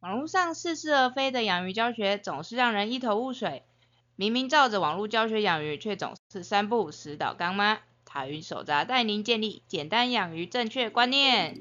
网络上似是而非的养鱼教学总是让人一头雾水，明明照着网络教学养鱼，却总是三不五时倒缸妈。台语手札带您建立简单养鱼正确观念。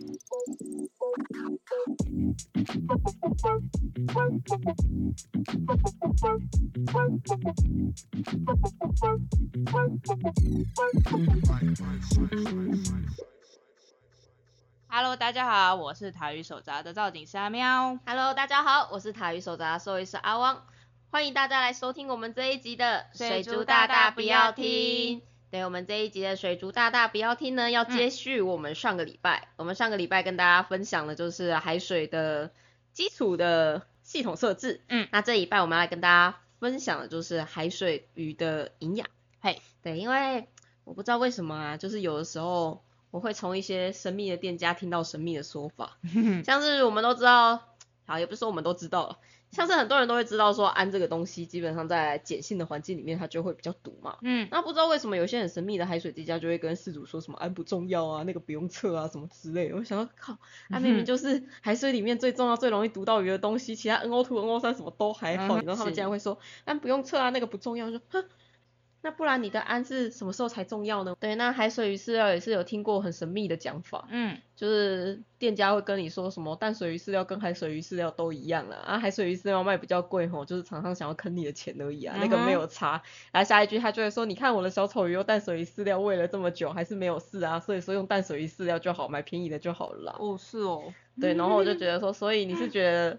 Hello，大家好，我是台语手札的造景师阿喵。Hello，大家好，我是台语手札的兽医师阿汪，欢迎大家来收听我们这一集的水族大大不要听。对，我们这一集的水族大大不要听呢，要接续我们上个礼拜，我们上个礼拜跟大家分享的就是海水的基础的系统设置。嗯，那这礼拜我们要来跟大家分享的就是海水鱼的营养。嘿，对，因为我不知道为什么啊，就是有的时候我会从一些神秘的店家听到神秘的说法。像是我们都知道，好，也不是说我们都知道了，像是很多人都会知道说氨这个东西，基本上在碱性的环境里面它就会比较毒嘛。嗯，那不知道为什么有些很神秘的海水机家就会跟事主说什么氨不重要啊，那个不用测啊什么之类的。我想说靠，氨明明就是海水里面最重要、最容易毒到鱼的东西，其他 NO2、NO3 什么都还好，嗯然后他们竟然会说氨不用测啊，那个不重要，我说哼。那不然你的安是什么时候才重要呢？对，那海水鱼饲料也是有听过很神秘的讲法，嗯，就是店家会跟你说什么淡水鱼饲料跟海水鱼饲料都一样了，啊海水鱼饲料卖比较贵吼，就是厂商想要坑你的钱而已啊，那个没有差。然后下一句他就会说，你看我的小丑鱼用淡水鱼饲料喂了这么久还是没有事啊，所以说用淡水鱼饲料就好，买便宜的就好了啦。哦，是哦，对，然后我就觉得说，所以你是觉得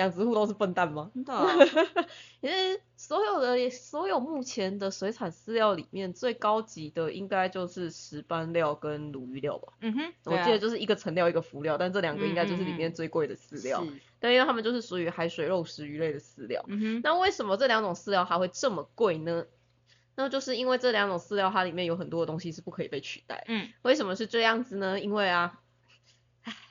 养殖户都是笨蛋吗？真的哦，其实所有的所有目前的水产饲料里面最高级的应该就是石斑料跟鲈鱼料吧。嗯哼，我记得就是一个成料一个浮料，但这两个应该就是里面最贵的饲料。是，对，因为它们就是属于海水肉食鱼类的饲料。嗯哼，那为什么这两种饲料还会这么贵呢？那就是因为这两种饲料它里面有很多的东西是不可以被取代。嗯，为什么是这样子呢？因为啊，唉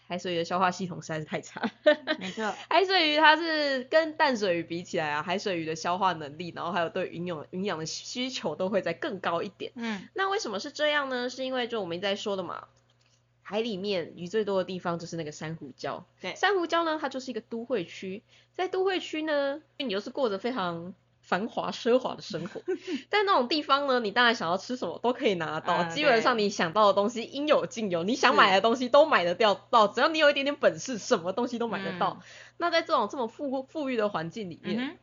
海水鱼的消化系统实在是太差。没错，海水鱼它是跟淡水鱼比起来啊，海水鱼的消化能力，然后还有对营养营养的需求都会再更高一点。嗯，那为什么是这样呢？是因为就我们一直在说的嘛，海里面鱼最多的地方就是那个珊瑚礁。对珊瑚礁呢，它就是一个都会区，在都会区呢，你又是过着非常繁华奢华的生活，在那种地方呢，你当然想要吃什么都可以拿得到，嗯基本上你想到的东西应有尽有，你想买的东西都买得掉到，只要你有一点点本事，什么东西都买得到。嗯那在这种这么富富裕的环境里面，嗯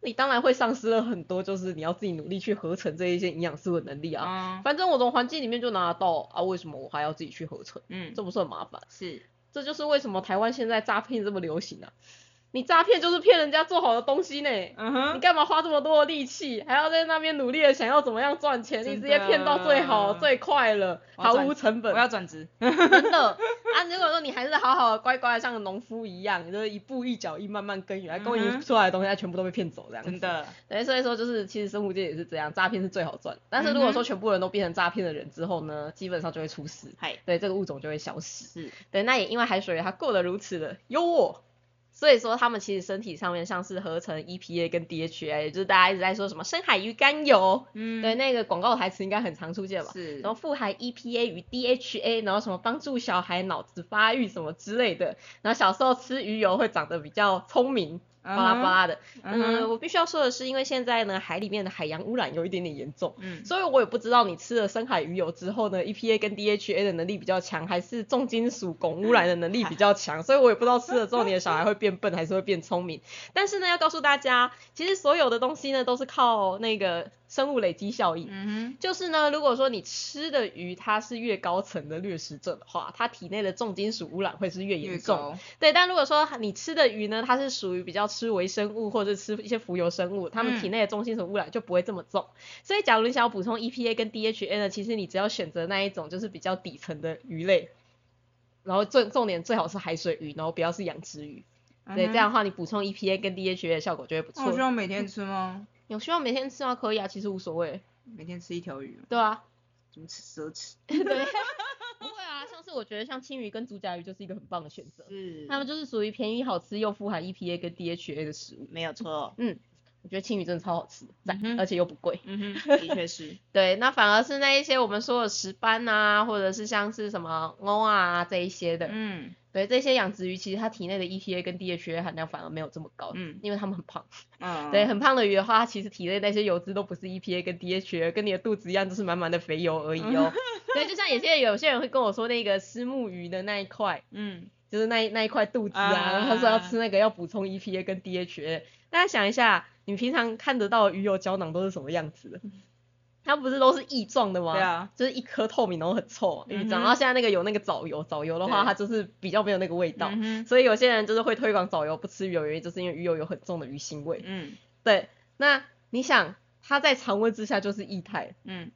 你当然会丧失了很多，就是你要自己努力去合成这一些营养素的能力啊。嗯反正我从环境里面就拿得到啊，为什么我还要自己去合成？嗯，这不是很麻烦？是，这就是为什么台湾现在诈骗这么流行啊！你诈骗就是骗人家做好的东西呢，嗯哼你，干嘛花这么多的力气，还要在那边努力的想要怎么样赚钱？你直接骗到最好最快了，毫无成本我。要转职，真的啊！如果说你还是好好的乖乖的像个农夫一样，就是一步一脚印慢慢耕耘，耕嗯哼耘出来的东西，它全部都被骗走这样子。真的，对，所以说就是其实生物界也是这样，诈骗是最好赚。但是如果说全部人都变成诈骗的人之后呢，基本上就会出事，嗨，对，这个物种就会消失。是，对，那也因为海水鱼它过得如此的优渥，所以说他们其实身体上面像是合成 EPA 跟 DHA，也就是大家一直在说什么深海鱼肝油，嗯，对，那个广告台词应该很常出现吧？是，然后富含 EPA 与 DHA，然后什么帮助小孩脑子发育什么之类的，然后小时候吃鱼油会长得比较聪明，巴拉巴拉的。嗯我必须要说的是，因为现在呢海里面的海洋污染有一点点严重，嗯，所以我也不知道你吃了深海鱼油之后呢，EPA 跟 DHA 的能力比较强，还是重金属汞污染的能力比较强，所以我也不知道吃了之后你的小孩会变笨还是会变聪明。但是呢，要告诉大家，其实所有的东西呢都是靠那个生物累积效应。嗯就是呢，如果说你吃的鱼它是越高层的掠食者的话，它体内的重金属污染会是越，严重。对，但如果说你吃的鱼呢，它是属于比较吃微生物或者吃一些浮游生物，它们嗯体内的重金属污染就不会这么重。所以，假如你想要补充 EPA 跟 DHA 呢，其实你只要选择那一种就是比较底层的鱼类，然后重重点最好是海水鱼，然后不要是养殖鱼。对，这样的话你补充 EPA 跟 DHA 的效果就会不错我需。要每天吃吗？有需要每天吃吗？可以啊，其实无所谓。每天吃一条鱼，对啊，怎么吃奢侈？对，我觉得像青鱼跟竹夹鱼就是一个很棒的选择，是它们就是属于便宜好吃又富含 EPA 跟 DHA 的食物。没有错，嗯我觉得青鱼真的超好吃，赞、嗯而且又不贵。嗯哼，的确是，对，那反而是那一些我们说的石斑啊，或者是像是什么欧啊这一些的，嗯，对，这些养殖鱼其实它体内的 EPA 跟 DHA 含量反而没有这么高，嗯因为它们很胖。嗯，对，很胖的鱼的话，它其实体内那些油脂都不是 EPA 跟 DHA，跟你的肚子一样，就是满满的肥油而已哦。对，就像有些有些人会跟我说那个虱目鱼的那一块，嗯，就是那一那一块肚子啊，啊然后他说要吃那个要补充 EPA 跟 DHA。大家想一下，你平常看得到的鱼油胶囊都是什么样子的？它不是都是异状的吗？对啊，就是一颗透明然后很臭然后现在那个有那个藻油，藻油的话它就是比较没有那个味道，嗯所以有些人就是会推广藻油不吃鱼油，原因就是因为鱼油有很重的鱼腥味。嗯。对，那你想它在常温之下就是液态，嗯，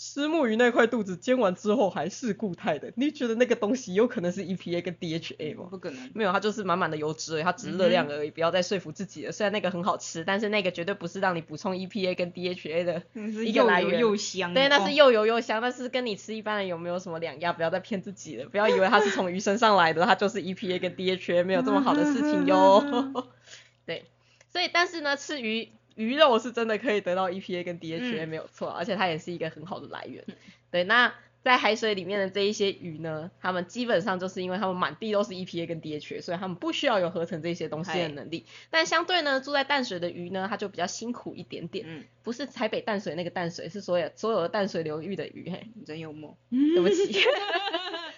虱目鱼那块肚子煎完之后还是固态的，你觉得那个东西有可能是 EPA 跟 DHA 吗？不可能，没有，它就是满满的油脂而已，它只是嗯热量而已，不要再说服自己了。虽然那个很好吃，但是那个绝对不是让你补充 EPA 跟 DHA 的。是一个来源又香，对，那是哦又油又香，但是跟你吃一般人有没有什么两样？不要再骗自己了，不要以为它是从鱼身上来的，它就是 EPA 跟 DHA 没有这么好的事情哟。对，所以但是呢，吃鱼鱼肉是真的可以得到 EPA 跟 DHA、嗯没有错，而且它也是一个很好的来源。对，那在海水里面的这一些鱼呢，它们基本上就是因为它们满地都是 EPA 跟 DHA，所以它们不需要有合成这些东西的能力。但相对呢，住在淡水的鱼呢，它就比较辛苦一点点。嗯，不是台北淡水那个淡水，是所有所有的淡水流域的鱼。嘿，你真幽默，对不起。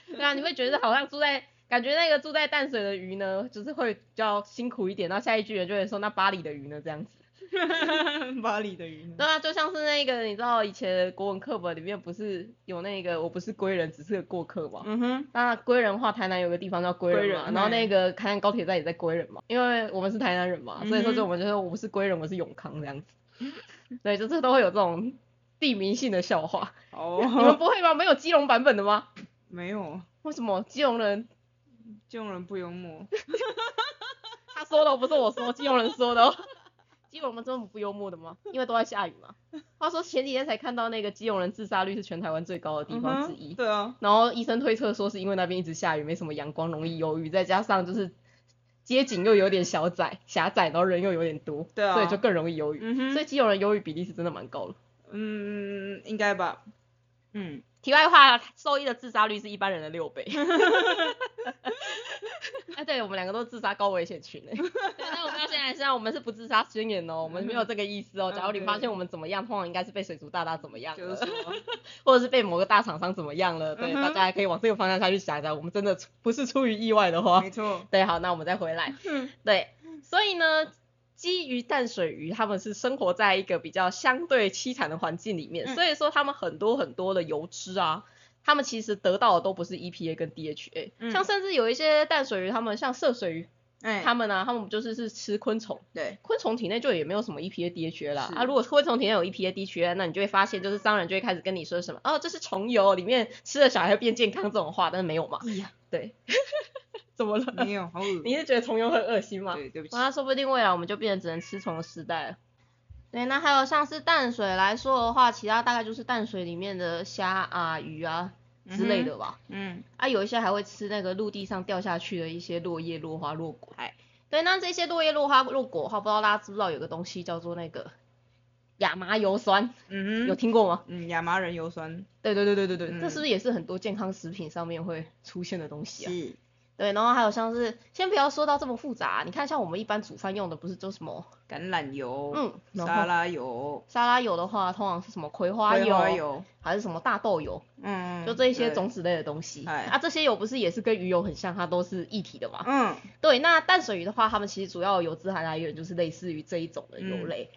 对啊，你会觉得好像住在，感觉那个住在淡水的鱼呢，就是会比较辛苦一点。然后下一句人就会说，那巴黎的鱼呢？这样子。巴黎的鱼，对啊，就像是那个，你知道以前国文课本里面不是有那个我不是归人，只是个过客嘛。嗯哼，那归仁的话，台南有个地方叫归人然后那嗯个台南高铁站也在归人嘛，因为我们是台南人嘛，所以说就我们就说我不是归人，我是永康这样子。对，就是都会有这种地名性的笑话。哦，你们不会吗？没有基隆版本的吗？没有，为什么基隆人基隆人不幽默，他说的，不是我说，基隆人说的哦。基隆人这么不幽默的吗？因为都在下雨嘛。话说前几天才看到那个基隆人自杀率是全台湾最高的地方之一。嗯对啊，然后医生推测说是因为那边一直下雨，没什么阳光，容易忧郁，再加上就是街景又有点小窄狭窄，然后人又有点多，对啊所以就更容易忧郁。嗯哼所以基隆人忧郁比例是真的蛮高的。嗯，应该吧，嗯，题外话，兽医的自杀率是一般人的六倍。哎，对我们两个都是自杀高危险群 哎。那我们要先来，现在我们是不自杀宣言哦，我们没有这个意思哦。嗯假如你发现我们怎么样，通常应该是被水族大大怎么样了，就是说，或者是被某个大厂商怎么样了。对，大家还可以往这个方向下去想想。我们真的不是出于意外的话没，错，对，好，那我们再回来。嗯对，所以呢，基于淡水鱼，它们是生活在一个比较相对凄惨的环境里面，嗯。所以说它们很多很多的油脂啊，它们其实得到的都不是 EPA 跟 DHA，、嗯。像甚至有一些淡水鱼，它们像涉水鱼，哎，它们呢、它们就是是吃昆虫。对，昆虫体内就也没有什么 EPA、DHA 啦。啊，如果昆虫体内有 EPA、DHA，那你就会发现，就是商人就会开始跟你说什么，哦，这是虫油，里面吃了小孩会变健康这种话，但是没有嘛。哎呀，对，怎么了？没有，好恶，你是觉得虫油很恶心吗？对，对不起，那说不定未来我们就变成只能吃虫的时代了。对，那还有像是淡水来说的话，其他大概就是淡水里面的虾啊、鱼啊之类的吧。嗯，啊，有一些还会吃那个陆地上掉下去的一些落叶、落花、落果。嗨，对，那这些落叶、落花、落果的话，不知道大家知不知道有个东西叫做那个亚麻油酸，嗯哼，有听过吗？嗯，亚麻仁油酸，对对对对对对，这嗯是不是也是很多健康食品上面会出现的东西啊？是，对，然后还有像是，先不要说到这么复杂、你看像我们一般煮饭用的不是就什么，橄榄油，嗯，沙拉油，沙拉油的话，通常是什么葵花葵油，花油，还是什么大豆油，嗯，就这一些对种子类的东西。哎啊，这些油不是也是跟鱼油很像，它都是一体的嘛？嗯，对，那淡水鱼的话，它们其实主要油脂含来源就是类似于这一种的油嗯类。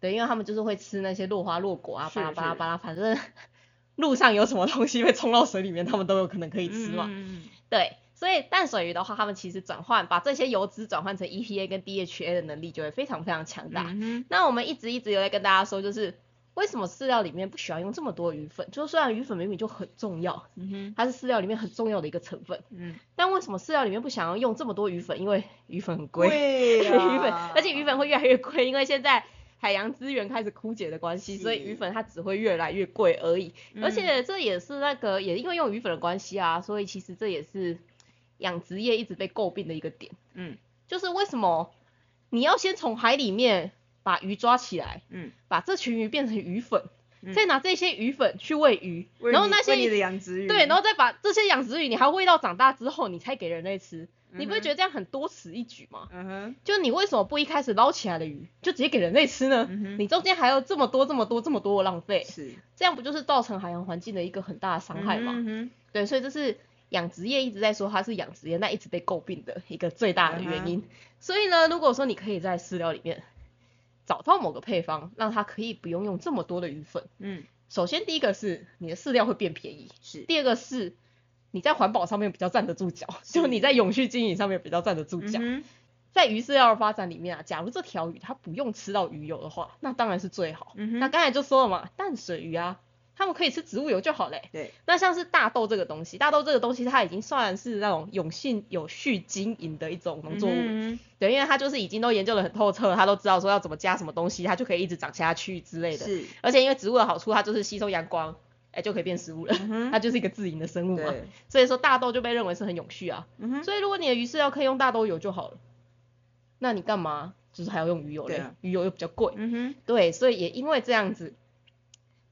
对，因为它们就是会吃那些落花落果啊，巴拉巴拉巴拉，反正 路上有什么东西被冲到水里面，它们都有可能可以吃嘛。嗯，对，所以淡水鱼的话，它们其实转换把这些油脂转换成 EPA 跟 DHA 的能力就会非常非常强大。嗯，那我们一直一直有在跟大家说，就是为什么饲料里面不喜欢用这么多鱼粉？就虽然鱼粉明明就很重要，嗯，它是饲料里面很重要的一个成分，嗯，但为什么饲料里面不想要用这么多鱼粉？因为鱼粉很贵，贵 鱼粉，而且鱼粉会越来越贵，因为现在海洋资源开始枯竭的关系，所以是鱼粉它只会越来越贵而已。而嗯且这也是那个也因为用鱼粉的关系啊，所以其实这也是养殖业一直被诟病的一个点，嗯就是为什么你要先从海里面把鱼抓起来，嗯把这群鱼变成鱼粉，嗯再拿这些鱼粉去喂鱼，为然后那些你的养殖鱼，对，然后再把这些养殖鱼，你还喂到长大之后，你才给人类吃，你不会觉得这样很多此一举吗？嗯哼，就你为什么不一开始捞起来的鱼就直接给人类吃呢？嗯你中间还有这么多、这么多、这么多的浪费，是这样不就是造成海洋环境的一个很大的伤害吗？嗯哼对，所以这是养殖业一直在说它是养殖业，那一直被诟病的一个最大的原因。所以呢，如果说你可以在饲料里面找到某个配方，让它可以不用用这么多的鱼粉，嗯，首先第一个是你的饲料会变便宜，是，第二个是你在环保上面比较站得住脚，就你在永续经营上面比较站得住脚。嗯在鱼饲料的发展里面啊，假如这条鱼它不用吃到鱼油的话，那当然是最好。嗯那刚才就说了嘛，淡水鱼啊，它们可以吃植物油就好嘞。对，那像是大豆这个东西，大豆这个东西它已经算是那种永续有序经营的一种农作物，嗯对，因为它就是已经都研究的很透彻，它都知道说要怎么加什么东西，它就可以一直长下去之类的。是，而且因为植物的好处，它就是吸收阳光，哎、就可以变食物了，嗯它就是一个自营的生物嘛。对，所以说大豆就被认为是很永续啊。所以如果你的鱼饲料可以用大豆油就好了，那你干嘛就是还要用鱼油嘞？啊鱼油又比较贵。嗯哼，对，所以也因为这样子，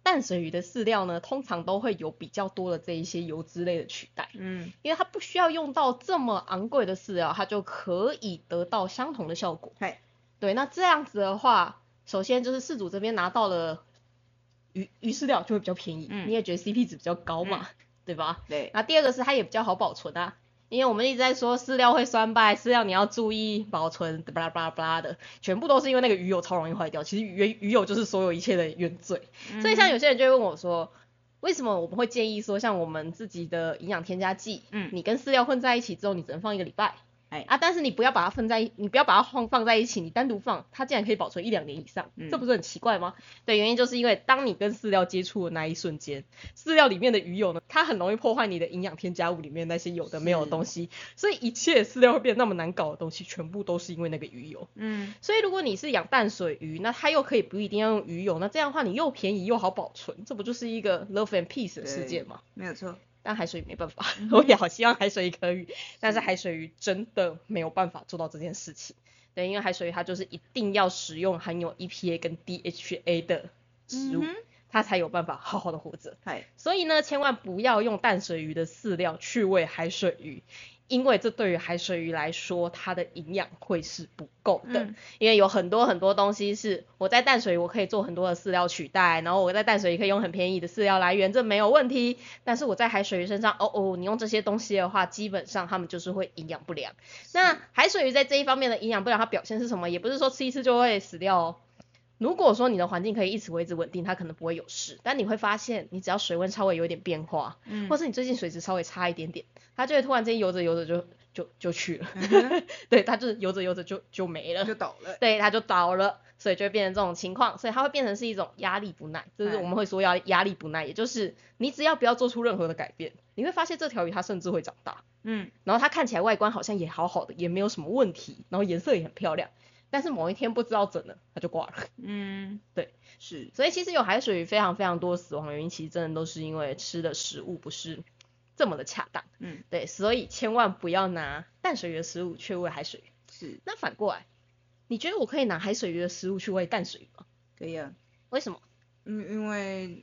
淡水鱼的饲料呢，通常都会有比较多的这一些油脂类的取代，嗯，因为它不需要用到这么昂贵的饲料，它就可以得到相同的效果。嗨，对，那这样子的话，首先就是饲主这边拿到了鱼鱼饲料就会比较便宜，嗯你也觉得 CP 值比较高嘛，对吧？对，那第二个是它也比较好保存啊，因为我们一直在说饲料会酸败，饲料你要注意保存，巴拉巴拉巴拉的，全部都是因为那个鱼油超容易坏掉。其实鱼鱼油就是所有一切的原罪。所以像有些人就会问我说，为什么我们会建议说，像我们自己的营养添加剂，嗯你跟饲料混在一起之后，你只能放一个礼拜。哎啊，但是你不要把它放在一，你不要把它放放在一起，你单独放，它竟然可以保存一两年以上，嗯这不是很奇怪吗？对，原因就是因为当你跟饲料接触的那一瞬间，饲料里面的鱼油呢，它很容易破坏你的营养添加物里面那些有的没有的东西，所以一切饲料会变得那么难搞的东西，全部都是因为那个鱼油。嗯，所以如果你是养淡水鱼，那它又可以不一定要用鱼油，那这样的话你又便宜又好保存，这不就是一个 love and peace 的世界吗？没有错，但海水鱼没办法，嗯 我也好希望海水鱼可以，但是海水鱼真的没有办法做到这件事情。对，因为海水鱼它就是一定要使用含有 EPA 跟 DHA 的食物，嗯它才有办法好好的活着。嗨，所以呢，千万不要用淡水鱼的饲料去喂海水鱼，因为这对于海水鱼来说，它的营养会是不够的。嗯因为有很多很多东西是我在淡水鱼我可以做很多的饲料取代，然后我在淡水鱼可以用很便宜的饲料来源，这没有问题。但是我在海水鱼身上，哦哦，你用这些东西的话，基本上它们就是会营养不良。那海水鱼在这一方面的营养不良，它表现是什么？也不是说吃一次就会死掉哦。如果说你的环境可以一直维持稳定，它可能不会有事。但你会发现，你只要水温稍微有一点变化，嗯或是你最近水质稍微差一点点，它就会突然间游着游着就就就去了。嗯 对，它就是游着游着就就没了。就倒了，对，它就倒了，所以就会变成这种情况，所以它会变成是一种压力不耐，就是我们会说要压力不耐，也就是你只要不要做出任何的改变，你会发现这条鱼它甚至会长大，嗯，然后它看起来外观好像也好好的，也没有什么问题，然后颜色也很漂亮，但是某一天不知道怎了，它就挂了。嗯，对，是，所以其实有海水鱼非常非常多死亡的原因，其实真的都是因为吃的食物不是这么的恰当。嗯，对，所以千万不要拿淡水鱼的食物去喂海水鱼。是，那反过来，你觉得我可以拿海水鱼的食物去喂淡水鱼吗？可以啊，为什么？因因为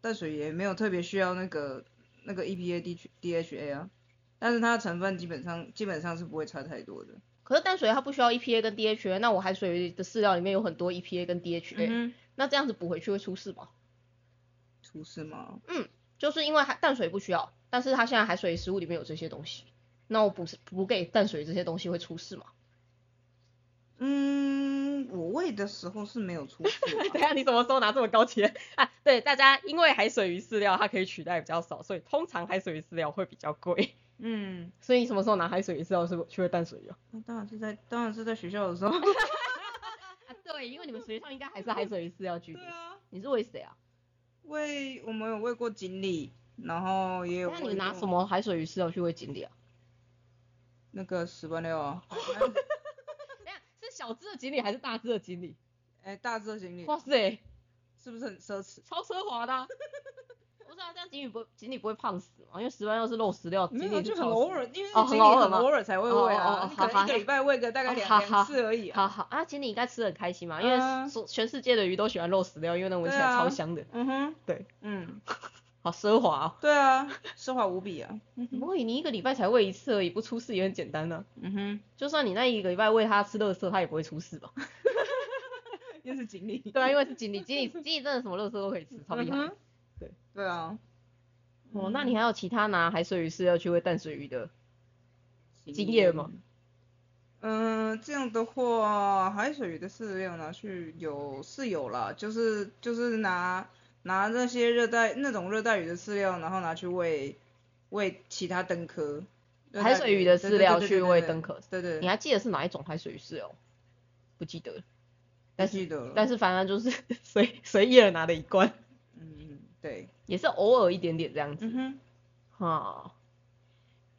淡水鱼没有特别需要那个那个 EPA D DHA 啊，但是它的成分基本上基本上是不会差太多的。可是淡水它不需要 EPA 跟 DHA，那我海水鱼的饲料里面有很多 EPA 跟 DHA，、嗯，那这样子补回去会出事吗？出事吗？嗯就是因为它淡水不需要，但是它现在海水食物里面有这些东西，那我补补给淡水这些东西会出事吗？嗯，我喂的时候是没有出事 等。下你什么时候拿这么高级的 啊？对，大家因为海水鱼饲料它可以取代比较少，所以通常海水鱼饲料会比较贵。嗯，所以你什么时候拿海水鱼饲料是去喂淡水鱼啊？那当然是在当然是在学校的时候。啊，对，因为你们学校应该还是海水鱼饲料居多对。啊，你是喂谁啊？喂我们有喂过锦鲤，然后也有那你拿什么海水鱼饲料去喂锦鲤啊？那个石斑六啊，等一下是小只的锦鲤还是大只的锦鲤？哎、大只的锦鲤哇塞，是不是很奢侈？超奢华的啊、不是啊，这样锦鲤不会锦鲤不会胖死嘛？因为石斑肉是肉食料，没有，就是很偶尔，因为哦锦鲤很偶尔才会喂啊，可能好一个礼拜喂个大概两两次而已啊。好好啊，锦鲤应该吃的很开心嘛，因为全世界的鱼都喜欢肉食料，因为那闻起来超香的。嗯哼，对，嗯，好奢华哦。对啊，奢华无比啊。不会，你一个礼拜才喂一次而已，不出事也很简单呢、嗯哼，就算你那一个礼拜喂它吃垃圾，它也不会出事吧？又是锦鲤。对啊，因为是锦鲤，锦鲤锦鲤真的什么垃圾都可以吃，超厉害。对啊。哦，那你还有其他拿海水鱼饲料去喂淡水鱼的经验吗？嗯，这样的话，海水鱼的饲料拿去有是有啦，就是就是拿拿那些热带那种热带鱼的饲料，然后拿去喂喂其他灯科。海水鱼的饲料去喂灯壳对对，你还记得是哪一种海水鱼饲料？不记得。了，但是记得了，但是反正就是 随随意的拿了一罐，对，也是偶尔一点点这样子。嗯哼，哈，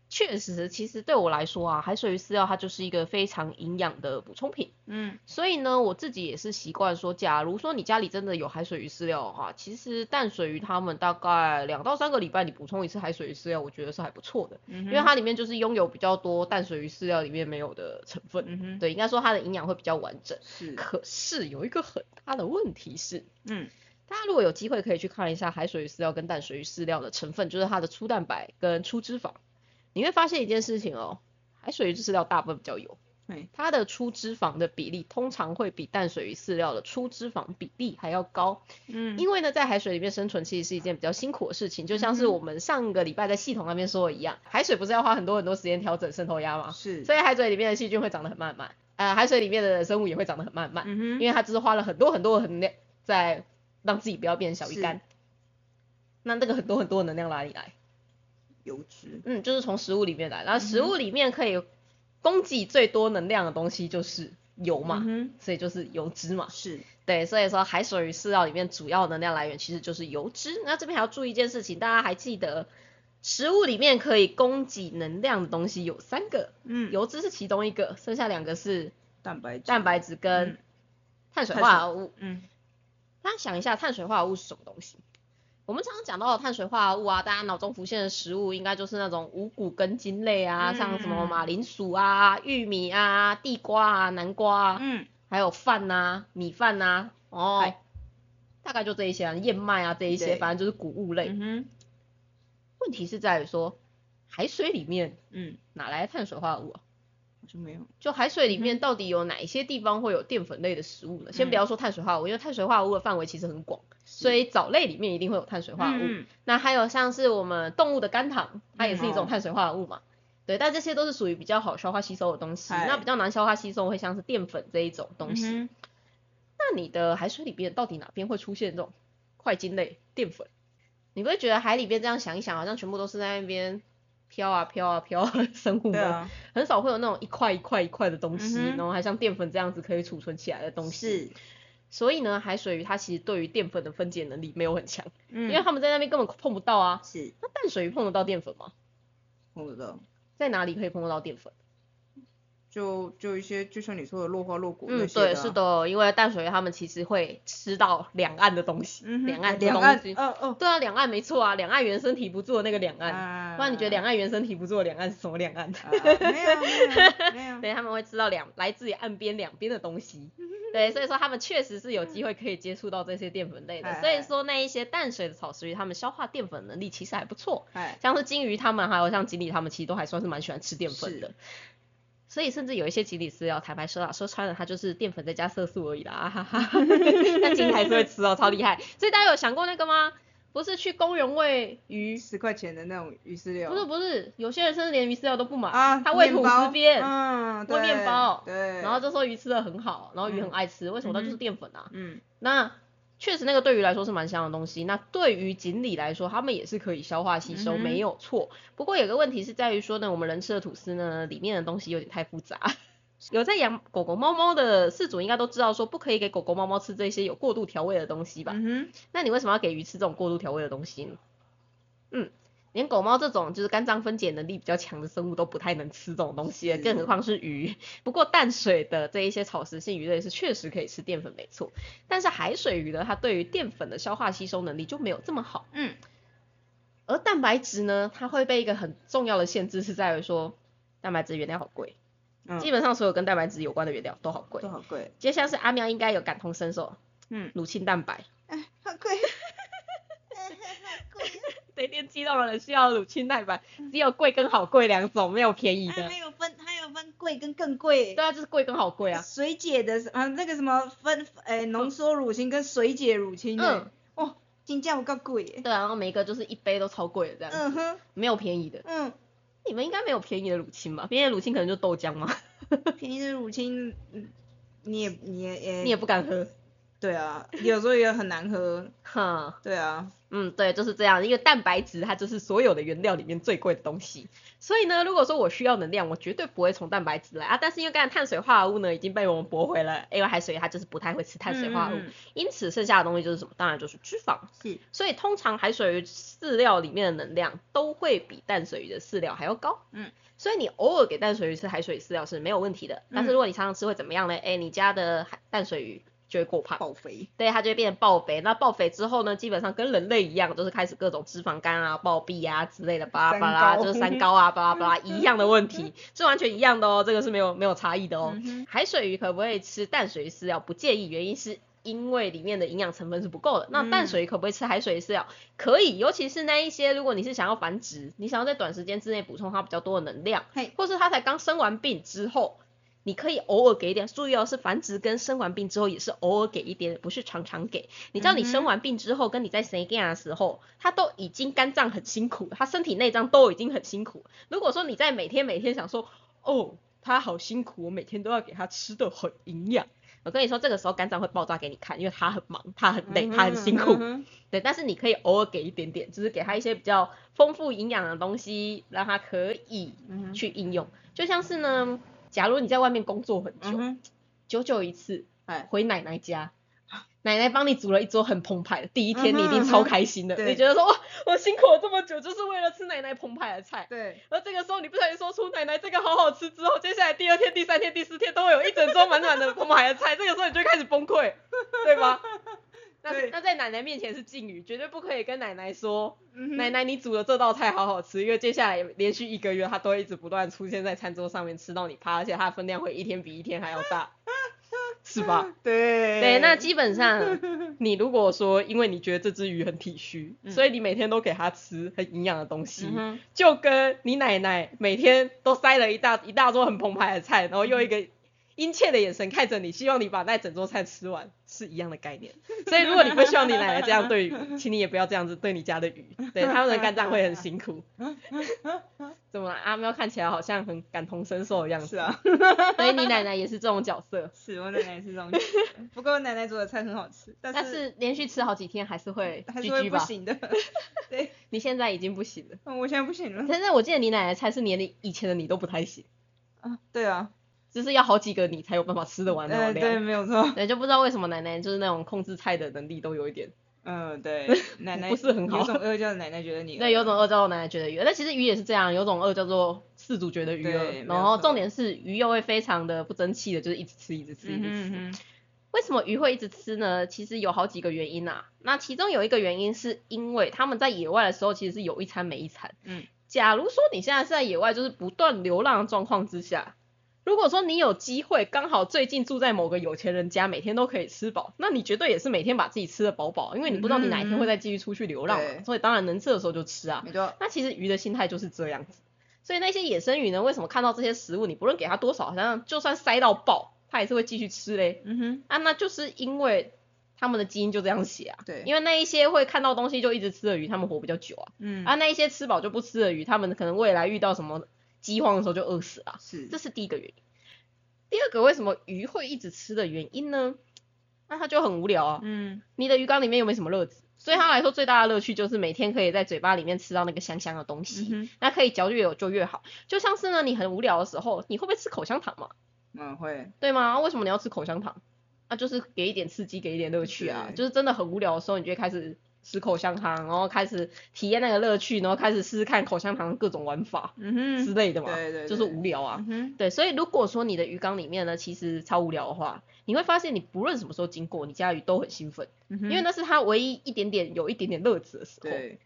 确实，其实对我来说啊，海水鱼饲料它就是一个非常营养的补充品。嗯所以呢，我自己也是习惯说，假如说你家里真的有海水鱼饲料的话，其实淡水鱼它们大概两到三个礼拜你补充一次海水鱼饲料，我觉得是还不错的，嗯哼，因为它里面就是拥有比较多淡水鱼饲料里面没有的成分。嗯哼，对，应该说它的营养会比较完整。是，可是有一个很大的问题是，嗯大家如果有机会可以去看一下海水鱼饲料跟淡水鱼饲料的成分，就是它的粗蛋白跟粗脂肪，你会发现一件事情哦，海水鱼饲料大部分比较油，对，它的粗脂肪的比例通常会比淡水鱼饲料的粗脂肪比例还要高，嗯，因为呢，在海水里面生存其实是一件比较辛苦的事情，就像是我们上个礼拜在系统那边说的一样，海水不是要花很多很多时间调整渗透压吗？是，所以海水里面的细菌会长得很慢慢，呃，海水里面的生物也会长得很慢慢，嗯哼，因为它只是花了很多很多的能量在让自己不要变成小鱼干。那那个很多很多能量哪里来？油脂，嗯，就是从食物里面来。然后食物里面可以供给最多能量的东西就是油嘛，嗯所以就是油脂嘛，。是，对，所以说海水鱼饲料里面主要能量来源其实就是油脂。那这边还要注意一件事情，大家还记得食物里面可以供给能量的东西有三个，嗯，油脂是其中一个，剩下两个是蛋白质，蛋白质跟嗯碳水碳水化合物。嗯大家想一下，碳水化合物是什么东西？我们常常讲到的碳水化合物啊，大家脑中浮现的食物应该就是那种五谷根茎类啊，嗯像什么马铃薯啊、玉米啊、地瓜啊、南瓜啊，嗯，还有饭呐、米饭呐、哦，大概就这一些啊，燕麦啊这一些，反正就是谷物类。嗯，问题是在于说，海水里面嗯，哪来的碳水化合物啊？好像没有，就海水里嗯面到底有哪一些地方会有淀粉类的食物呢？先不要说碳水化合物，因为碳水化合物的范围其实很广，所以藻类里面一定会有碳水化合物。嗯那还有像是我们动物的肝糖，它也是一种哦碳水化合物嘛。对，但这些都是属于比较好消化吸收的东西。那比较难消化吸收会像是淀粉这一种东西。嗯那你的海水里边到底哪边会出现这种块茎类淀粉？你不会觉得海里边这样想一想，好像全部都是在那边飘啊飘啊飘生物们，啊，很少会有那种一块一块一块的东西，嗯然后还像淀粉这样子可以储存起来的东西。是，所以呢，海水鱼它其实对于淀粉的分解能力没有很强，嗯，因为它们在那边根本碰不到啊。是那淡水鱼碰得到淀粉吗？碰得到，在哪里可以碰得到淀粉？就就一些，就像你说的落花落果嗯，对，是，的，因为淡水鱼它们其实会吃到两岸的东西，嗯，两岸的两岸，东西。哦哦，对啊，两岸没错啊，两岸原生体不住的那个两岸。啊不然你觉得两岸原生体不住的两岸是什么两岸？啊没有没有 没有，对，他们会吃到两来自于岸边两边的东西。对，所以说他们确实是有机会可以接触到这些淀粉类的。哎所以说那一些淡水的草食鱼，它们消化淀粉能力其实还不错。哎，像是金鱼它们，还有像锦鲤它们，其实都还算是蛮喜欢吃淀粉的是。所以甚至有一些锦鲤饲料，坦白说啊，说穿了它就是淀粉再加色素而已啦，哈哈。但锦鲤还是会吃哦，超厉害。所以大家有想过那个吗？不是去公园喂鱼，十块钱的那种鱼饲料，不是不是，有些人甚至连鱼饲料都不买，啊，他喂吐面包司边，嗯，喂对面包对，然后就说鱼吃的很好，然后鱼很嗯爱吃，为什么？它就是淀粉啊。嗯，那确实那个对鱼来说是蛮香的东西，那对于锦鲤来说，它们也是可以消化吸收，嗯没有错。不过有个问题是在于说呢，我们人吃的吐司呢，里面的东西有点太复杂。有在养狗狗、猫猫的饲主应该都知道，说不可以给狗狗、猫猫吃这些有过度调味的东西吧？嗯哼，那你为什么要给鱼吃这种过度调味的东西呢？嗯，连狗猫这种就是肝脏分解能力比较强的生物都不太能吃这种东西更何况是鱼。不过淡水的这一些草食性鱼类是确实可以吃淀粉，没错。但是海水鱼呢，它对于淀粉的消化吸收能力就没有这么好。嗯，而蛋白质呢，它会被一个很重要的限制是在于说，蛋白质原料好贵，嗯基本上所有跟蛋白质有关的原料都好贵都。好贵，接下来是阿喵应该有感同身受，嗯，乳清蛋白，哎，好贵，好贵，对练肌肉的人需要乳清蛋白，只有贵跟好贵两种，没有便宜的它。有分，它有分贵跟更贵。对啊，就是贵跟好贵啊。水解的啊，那个什么分，诶，浓缩乳清跟水解乳清的嗯，哦，金价有够贵耶。对啊，然后每一个就是一杯都超贵的这样，嗯哼，没有便宜的。嗯，你们应该没有便宜的乳清吧？便宜的乳清可能就豆浆嘛，便宜的乳清，嗯，你也你也也你也不敢喝。对啊，有时候也很难喝。哈，对啊，嗯，对，就是这样。因为蛋白质它就是所有的原料里面最贵的东西，所以呢，如果说我需要能量，我绝对不会从蛋白质来啊。但是因为刚才碳水化合物呢已经被我们驳回了，因为海水它就是不太会吃碳水化合物，因此剩下的东西就是什么？当然就是脂肪。是，所以通常海水鱼饲料里面的能量都会比淡水鱼的饲料还要高。嗯，所以你偶尔给淡水鱼吃海水饲料是没有问题的，但是如果你常常吃会怎么样呢？哎，你家的海淡水鱼就会过胖。爆肥。对，它就会变成爆肥。那爆肥之后呢，基本上跟人类一样，就是开始各种脂肪肝啊、暴毙啊之类的，巴拉巴拉，就是三高啊，巴拉巴拉 一样的问题，是完全一样的哦，这个是没有没有差异的哦。嗯海水鱼可不可以吃淡水鱼饲料？不建议，原因是。因为里面的营养成分是不够的，那淡水鱼可不可以吃海水鱼饲料？可以，尤其是那一些，如果你是想要繁殖，你想要在短时间之内补充它比较多的能量，嘿，或是它才刚生完病之后，你可以偶尔给一点。注意哦，是繁殖跟生完病之后也是偶尔给一点，不是常常给。你知道你生完病之后，跟你在生干的时候，它都已经肝脏很辛苦，它身体内脏都已经很辛苦。如果说你在每天每天想说，哦，它好辛苦，我每天都要给它吃的很营养。我跟你说，这个时候肝脏会爆炸给你看，因为它很忙，它很累，它很辛苦。对，但是你可以偶尔给一点点，就是给它一些比较丰富营养的东西，让它可以去应用。就像是呢，假如你在外面工作很久，嗯，久久一次哎，回奶奶家，奶奶帮你煮了一桌很澎湃的，第一天你一定超开心的，对你觉得说哇，我辛苦了这么久，就是为了吃奶奶澎湃的菜。对，而这个时候你不小心说出奶奶这个好好吃之后，接下来第二天、第三天、第四天都会有一整桌满满的澎湃的菜，这个时候你就开始崩溃，对吗？那那在奶奶面前是禁语，绝对不可以跟奶奶说，嗯奶奶你煮的这道菜好好吃，因为接下来连续一个月它都会一直不断出现在餐桌上面吃到你趴，而且它的分量会一天比一天还要大，是吧？对。对，那基本上 你如果说因为你觉得这只鱼很体虚，嗯。所以你每天都给它吃很营养的东西，嗯就跟你奶奶每天都塞了一大一大桌很澎湃的菜，然后用一个殷切的眼神看着你，希望你把那整桌菜吃完，是一样的概念。所以如果你不希望你奶奶这样对鱼，请你也不要这样子对你家的鱼，对 他们的肝脏会很辛苦。怎么了阿喵看起来好像很感同身受的样子？是啊，所以你奶奶也是这种角色，是我奶奶也是这种角色，不过我奶奶做的菜很好吃，但但是连续吃好几天还是会还是会？不行的。对，你现在已经不行了。嗯我现在不行了。但是我记得你奶奶菜是连你以前的你都不太行，啊，对啊，就是要好几个你才有办法吃得完那呃，对，种量。没有错。对，就不知道为什么奶奶就是那种控制菜的能力都有一点，嗯，对，奶奶不是很好有种饿叫奶奶觉得你对，有种饿叫做奶奶觉得鱼，那其实鱼也是这样，有种饿叫做饲主觉得鱼然后重点是鱼又会非常的不争气的，就是一直吃一直吃一直吃。为什么鱼会一直吃呢？其实有好几个原因啊。那其中有一个原因是因为他们在野外的时候其实是有一餐没一餐。嗯，假如说你现在是在野外就是不断流浪的状况之下，如果说你有机会刚好最近住在某个有钱人家，每天都可以吃饱，那你绝对也是每天把自己吃的饱饱，因为你不知道你哪一天会再继续出去流浪所以当然能吃的时候就吃啊。没错。那其实鱼的心态就是这样子，所以那些野生鱼呢，为什么看到这些食物，你不论给它多少，好像就算塞到爆，它也是会继续吃嘞？嗯哼，啊，那就是因为他们的基因就这样写啊。对因为那一些会看到东西就一直吃的鱼，他们活比较久啊。嗯，啊，那一些吃饱就不吃的鱼，他们可能未来遇到什么饥荒的时候就饿死了。是这是第一个原因。第二个，为什么鱼会一直吃的原因呢？那它就很无聊啊。嗯你的鱼缸里面又没什么乐子，所以它来说最大的乐趣就是每天可以在嘴巴里面吃到那个香香的东西，嗯，那可以嚼越有就越好。就像是呢，你很无聊的时候，你会不会吃口香糖嘛？嗯会，对吗？为什么你要吃口香糖？那就是给一点刺激，给一点乐趣啊。就是真的很无聊的时候，你就会开始吃口香糖，然后开始体验那个乐趣，然后开始试试看口香糖各种玩法嗯哼，之类的嘛。对对，就是对无聊啊。嗯哼，对，所以如果说你的鱼缸里面呢，其实超无聊的话，你会发现你不论什么时候经过，你家的鱼都很兴奋，因为那是它唯一一点点有一点点乐子的时候。对，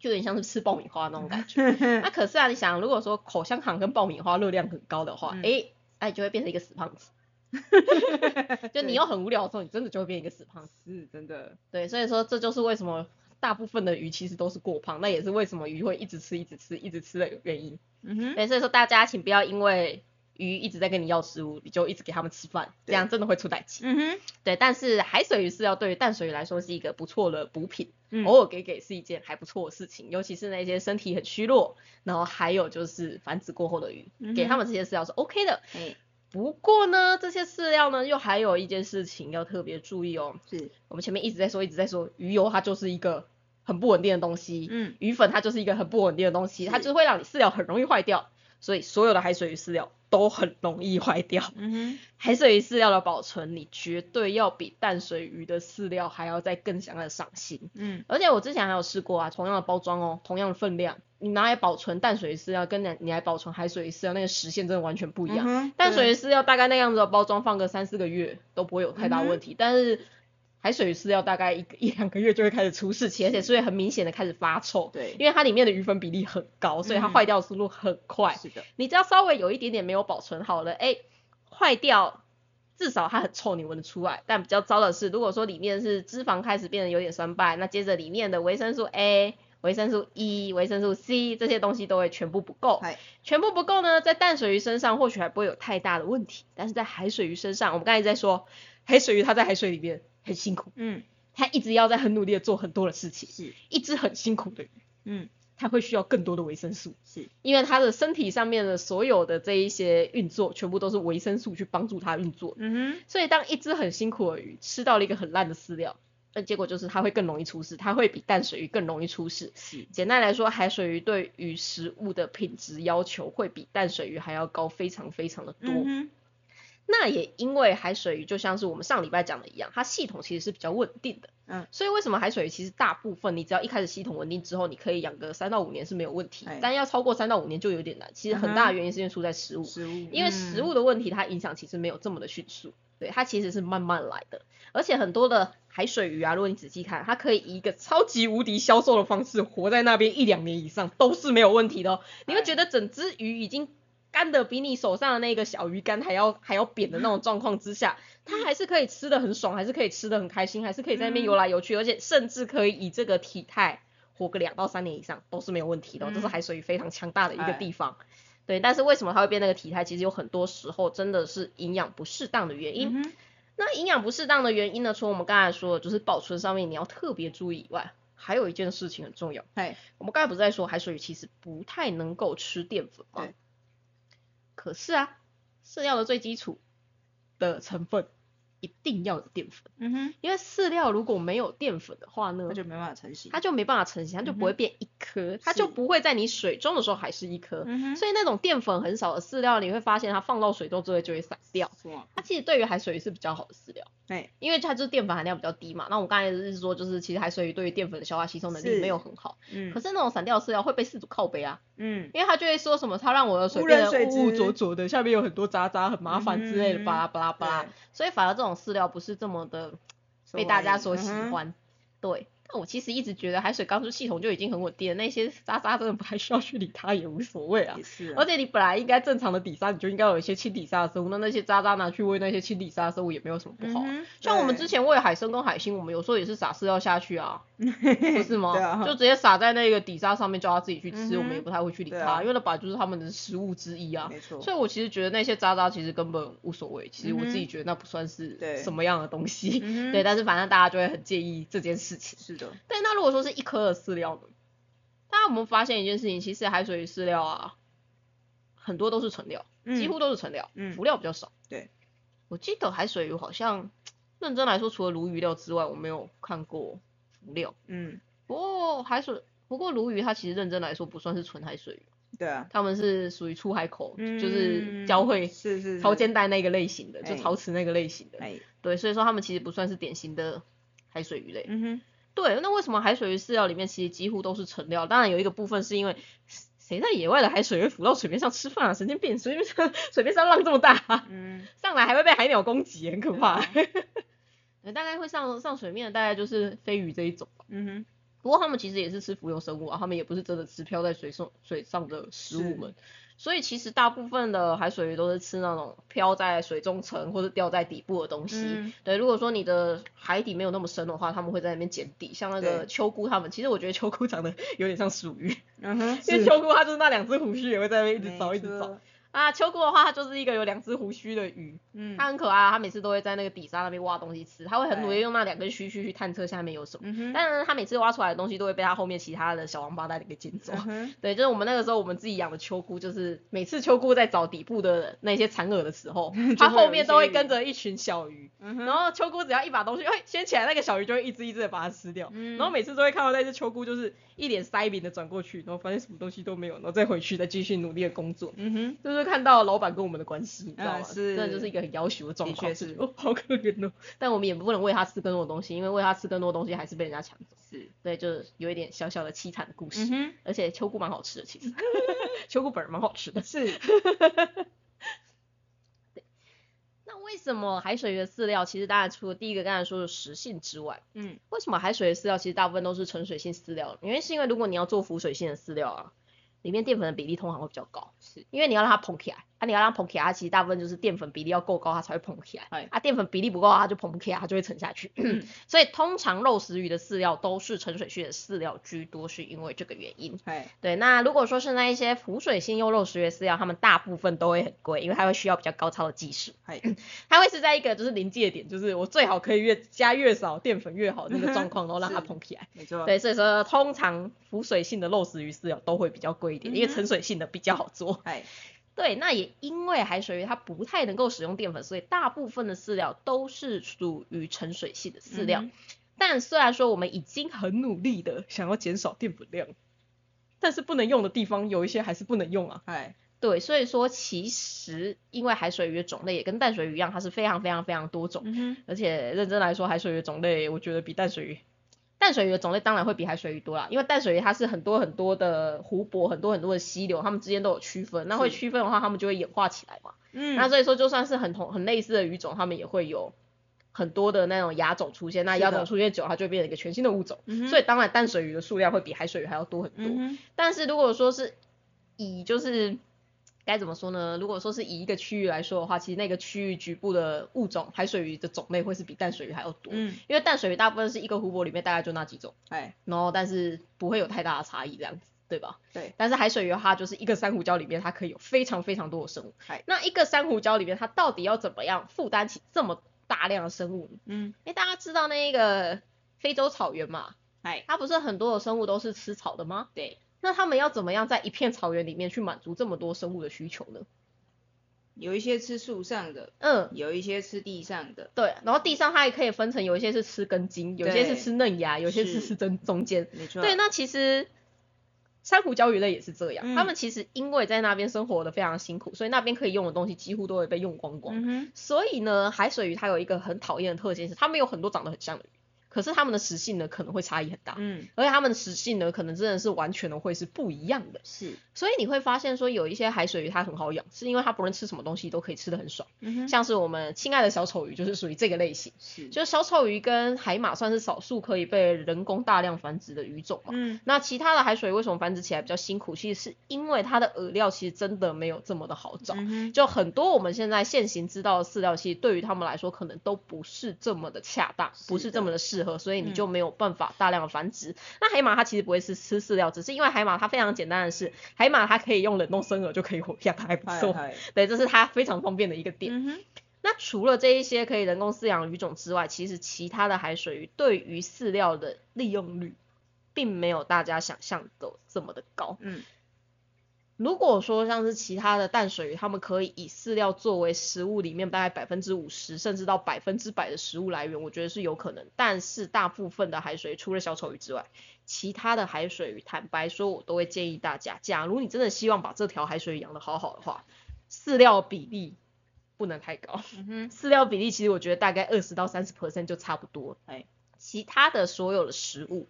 就有点像是吃爆米花那种感觉。那可是啊，你想，如果说口香糖跟爆米花热量很高的话，嗯哎、哎、就会变成一个死胖子。就你又很无聊的时候，你真的就会变一个死胖子。是真的，对，所以说这就是为什么大部分的鱼其实都是过胖，那也是为什么鱼会一直吃、一直吃、一直吃的原因。嗯哼，对，所以说大家请不要因为鱼一直在跟你要食物，你就一直给他们吃饭，这样真的会出歹气。嗯哼，对，但是海水鱼饲料对于淡水鱼来说是一个不错的补品，嗯偶尔给给是一件还不错的事情，尤其是那些身体很虚弱，然后还有就是繁殖过后的鱼，嗯给他们这些饲料是 OK 的。哎，不过呢，这些饲料呢又还有一件事情要特别注意哦，是，我们前面一直在说，一直在说，鱼油它就是一个很不稳定的东西，嗯，鱼粉它就是一个很不稳定的东西，它就是会让你饲料很容易坏掉，所以所有的海水鱼饲料都很容易坏掉。嗯哼，海水鱼饲料的保存，你绝对要比淡水鱼的饲料还要再更加的上心。嗯，而且我之前还有试过啊，同样的包装哦，同样的分量，你拿来保存淡水鱼饲料，跟你你来保存海水鱼饲料，那个时限真的完全不一样。嗯淡水鱼饲料大概那样子的包装放个三四个月都不会有太大问题，但是海水鱼饲料大概一个一两个月就会开始出事情，而且是会很明显的开始发臭。对，因为它里面的鱼粉比例很高，所以它嗯坏掉的速度很快。是的，你只要稍微有一点点没有保存好了，哎，坏掉，至少它很臭，你闻得出来。但比较糟的是，如果说里面是脂肪开始变得有点酸败，那接着里面的维生素 A、维生素 E、维生素 C 这些东西都会全部不够。嗨，全部不够呢，在淡水鱼身上或许还不会有太大的问题，但是在海水鱼身上，我们刚才在说，海水鱼它在海水里面很辛苦，嗯，它一直要在很努力的做很多的事情，是，一只很辛苦的鱼，嗯，它会需要更多的维生素，是，因为它的身体上面的所有的这一些运作，全部都是维生素去帮助它运作，嗯哼。所以当一只很辛苦的鱼吃到了一个很烂的饲料，那结果就是它会更容易出事，它会比淡水鱼更容易出事。是，简单来说，海水鱼对于食物的品质要求会比淡水鱼还要高，非常非常的多。那也因为海水鱼就像是我们上礼拜讲的一样，它系统其实是比较稳定的。嗯，所以为什么海水鱼其实大部分你只要一开始系统稳定之后，你可以养个三到五年是没有问题哎，但要超过三到五年就有点难。其实很大的原因是因为出在食物，食物，因为食物的问题它影响其实没有这么的迅速，对，它其实是慢慢来的。而且很多的海水鱼啊，如果你仔细看，它可以以一个超级无敌销售的方式活在那边一两年以上都是没有问题的哦。你会觉得整只鱼已经干的比你手上的那个小鱼干还要还要扁的那种状况之下，它还是可以吃的很爽，还是可以吃的很开心，还是可以在那边游来游去，而且甚至可以以这个体态活个两到三年以上都是没有问题的、哦，这是嗯海水鱼非常强大的一个哎地方。对，但是为什么它会变那个体态？其实有很多时候真的是营养不适当的原因。嗯，那营养不适当的原因呢，除了我们刚才说的，就是保存上面你要特别注意以外，还有一件事情很重要。嗨，我们刚才不是在说海水鱼其实不太能够吃淀粉吗对？可是啊，饲料的最基础的成分一定要有淀粉，嗯哼，因为饲料如果没有淀粉的话呢它，就没办法成型，它就没办法成型，它就不会变一颗，它就不会在你水中的时候还是一颗。嗯哼，所以那种淀粉很少的饲料，你会发现它放到水中之后就会散掉。是吗？它其实对于海水鱼是比较好的饲料，对，因为它就是淀粉含量比较低嘛。那我们刚才是说，就是其实海水鱼对于淀粉的消化吸收能力是没有很好，嗯，可是那种散掉的饲料会被饲主靠背啊，嗯，因为他就会说什么，他让我的水变得污污浊浊的，下面有很多渣渣，很麻烦之类的，嗯巴拉巴拉巴拉。所以反而这种饲料不是这么的被大家所喜欢。对，但我其实一直觉得海水缸出系统就已经很稳定了，那些渣渣真的不太需要去理它，也无所谓啊也。是啊，而且你本来应该正常的底沙，你就应该有一些清底沙的生物，那那些渣渣拿去喂那些清底沙的生物也没有什么不好啊。嗯像我们之前喂海参跟海星，我们有时候也是撒饲料下去啊，不是吗？就直接撒在那个底沙上面，叫它自己去吃，嗯我们也不太会去理它，啊因为那本来就是它们的食物之一啊。没错，所以我其实觉得那些渣渣其实根本无所谓，其实我自己觉得那不算是什么样的东西。嗯对，但是反正大家就会很介意这件事情。是的，对，那如果说是一颗的饲料呢？大家有没有发现一件事情？其实海水鱼饲料啊，很多都是纯料，几乎都是纯料，嗯浮料比较少。对，我记得海水鱼好像认真来说，除了鲈鱼料之外，我没有看过浮料。嗯，不过海水，不过鲈鱼它其实认真来说不算是纯海水鱼，对啊，他们是属于出海口，嗯就是交汇是是潮间带那个类型的，就哎陶瓷那个类型的。哎，对，所以说他们其实不算是典型的海水鱼类。嗯哼，对，那为什么海水鱼饲料里面其实几乎都是成料？当然有一个部分是因为谁在野外的海水鱼浮到水面上吃饭啊？神经病！水面上 水面上浪这么大，嗯，上来还会被海鸟攻击，很可怕。大概会上上水面的大概就是飞鱼这一种吧。嗯哼，不过他们其实也是吃浮游生物啊，他们也不是真的吃漂在水上水上的食物们。所以其实大部分的海水鱼都是吃那种漂在水中层或者掉在底部的东西。嗯对，如果说你的海底没有那么深的话，他们会在那边捡底。像那个秋菇，他们其实我觉得秋菇长得有点像鼠鱼，嗯哼，因为秋菇它就是那两只胡须也会在那边一直找一直找。错，啊，秋菇的话，它就是一个有两只胡须的鱼，嗯它很可爱啊，它每次都会在那个底沙那边挖东西吃，它会很努力用那两根须须去探测下面有什么。嗯哼，但是它每次挖出来的东西都会被它后面其他的小王八蛋给捡走。嗯，对，就是我们那个时候我们自己养的秋菇，就是每次秋菇在找底部的那些残饵的时候，它后面都会跟着一群小鱼，嗯哼，然后秋菇只要一把东西，哎，掀起来，那个小鱼就会一只一只的把它吃掉。嗯然后每次都会看到那只秋菇就是一脸塞饼的转过去，然后发现什么东西都没有，然后再回去再继续努力的工作。嗯哼，就是看到老板跟我们的关系，你知道吗？真的就是一个很要求的状况。的确是哦，好可怜哦。但我们也不能喂它吃更多的东西，因为喂它吃更多的东西还是被人家抢走。是，对，就是有一点小小的凄惨的故事。嗯，而且秋菇蛮好吃的，其实 秋菇本人蛮好吃的。是，那为什么海水鱼的饲料，其实当然除了第一个刚才说的食性之外，嗯，为什么海水的饲料其实大部分都是纯水性饲料？原因是因为如果你要做浮水性的饲料啊，里面淀粉的比例通常会比较高，是，因为你要让它膨起来，啊，你要让它膨起来，它其实大部分就是淀粉比例要够高，它才会膨起来哎。啊，淀粉比例不够，它就膨不起来，它就会沉下去。所以通常肉食鱼的饲料都是沉水性的饲料居多，是因为这个原因。哎，对，那如果说是那一些浮水性幼肉食鱼的饲料，它们大部分都会很贵，因为它会需要比较高超的技术。哎，它会是在一个就是临界点，就是我最好可以越加越少淀粉越好那个状况，然后让它是膨起来。没错，对，所以说通常浮水性的肉食鱼饲料都会比较贵一点，因为沉水性的比较好做。哎，对，那也因为海水鱼它不太能够使用淀粉，所以大部分的饲料都是属于沉水系的饲料。嗯但虽然说我们已经很努力的想要减少淀粉量，但是不能用的地方有一些还是不能用啊。哎，对，所以说其实因为海水鱼的种类也跟淡水鱼一样，它是非常非常非常多种，嗯，而且认真来说，海水鱼的种类我觉得比淡水鱼。淡水鱼的种类当然会比海水鱼多啦，因为淡水鱼它是很多很多的湖泊，很多很多的溪流，它们之间都有区分。那会区分的话，它们就会演化起来嘛。嗯，那所以说，就算是很同很类似的鱼种，它们也会有很多的那种亚种出现。那亚种出现久，它就会变成一个全新的物种。嗯所以当然淡水鱼的数量会比海水鱼还要多很多。嗯，但是如果说是以就是该怎么说呢？如果说是以一个区域来说的话，其实那个区域局部的物种海水鱼的种类会是比淡水鱼还要多。嗯，因为淡水鱼大部分是一个湖泊里面大概就那几种，哎，然后但是不会有太大的差异这样子，对吧？对，但是海水鱼的话，就是一个珊瑚礁里面它可以有非常非常多的生物嗨。那一个珊瑚礁里面它到底要怎么样负担起这么大量的生物呢？嗯，哎，大家知道那个非洲草原嘛？哎，它不是很多的生物都是吃草的吗？对，那他们要怎么样在一片草原里面去满足这么多生物的需求呢？有一些吃树上的，嗯，有一些吃地上的，对，然后地上它也可以分成，有一些是吃根茎，有些是吃嫩芽，有些是是吃中中间。没错，对，那其实珊瑚礁鱼类也是这样，嗯它们其实因为在那边生活的非常辛苦，所以那边可以用的东西几乎都会被用光光。嗯，所以呢，海水鱼它有一个很讨厌的特性是，它们有很多长得很像的鱼，可是它们的食性呢可能会差异很大，嗯，而且它们的食性呢可能真的是完全的会是不一样的。是，所以你会发现说，有一些海水鱼它很好养，是因为它不论吃什么东西都可以吃的很爽，像是我们亲爱的小丑鱼就是属于这个类型。是，就是小丑鱼跟海马算是少数可以被人工大量繁殖的鱼种嘛。嗯，那其他的海水鱼为什么繁殖起来比较辛苦？其实是因为它的饵料其实真的没有这么的好找。嗯，就很多我们现在现行知道的饲料，其实对于他们来说可能都不是这么的恰当，是不是这么的适合，所以你就嗯没有办法大量的繁殖。那海马它其实不会是吃饲料，只是因为海马它非常简单的是，海马它可以用冷冻生饵就可以活养，还不错。嗨嗨 对，这是它非常方便的一个点。嗯，那除了这一些可以人工饲养的鱼种之外，其实其他的海水鱼对于饲料的利用率，并没有大家想象的这么的高。嗯，如果说像是其他的淡水鱼，它们可以以饲料作为食物里面大概百分之五十甚至到百分之百的食物来源，我觉得是有可能。但是大部分的海水鱼，除了小丑鱼之外，其他的海水鱼，坦白说，我都会建议大家，假如你真的希望把这条海水鱼养得好好的话，饲料比例不能太高。饲料比例其实我觉得大概二十到三十 percent 就差不多。哎，其他的所有的食物，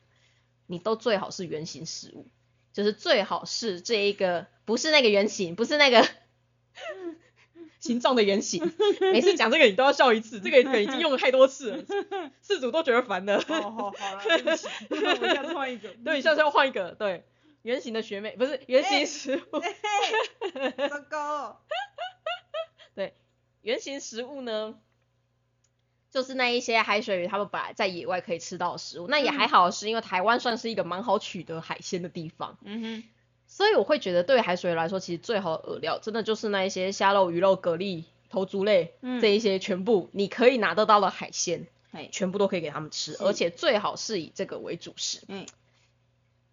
你都最好是原形食物，就是最好是这一个不是那个圆形，不是那个 形状的圆形。每次讲这个你都要笑一次，这个梗已经用了太多次了，事主都觉得烦了。好，好，好了，对不起，我下次换一个。对，下次要换一个，对，圆形的学妹不是圆形食物。糟糕。对，圆形食物呢？就是那一些海水鱼，他们本来在野外可以吃到的食物，那也还好，是因为台湾算是一个蛮好取得海鲜的地方。嗯哼。所以我会觉得，对海水鱼来说，其实最好的饵料，真的就是那一些虾肉、鱼肉、蛤蜊、头足类这一些全部你可以拿得到的海鲜，全部都可以给他们吃，而且最好是以这个为主食。嗯。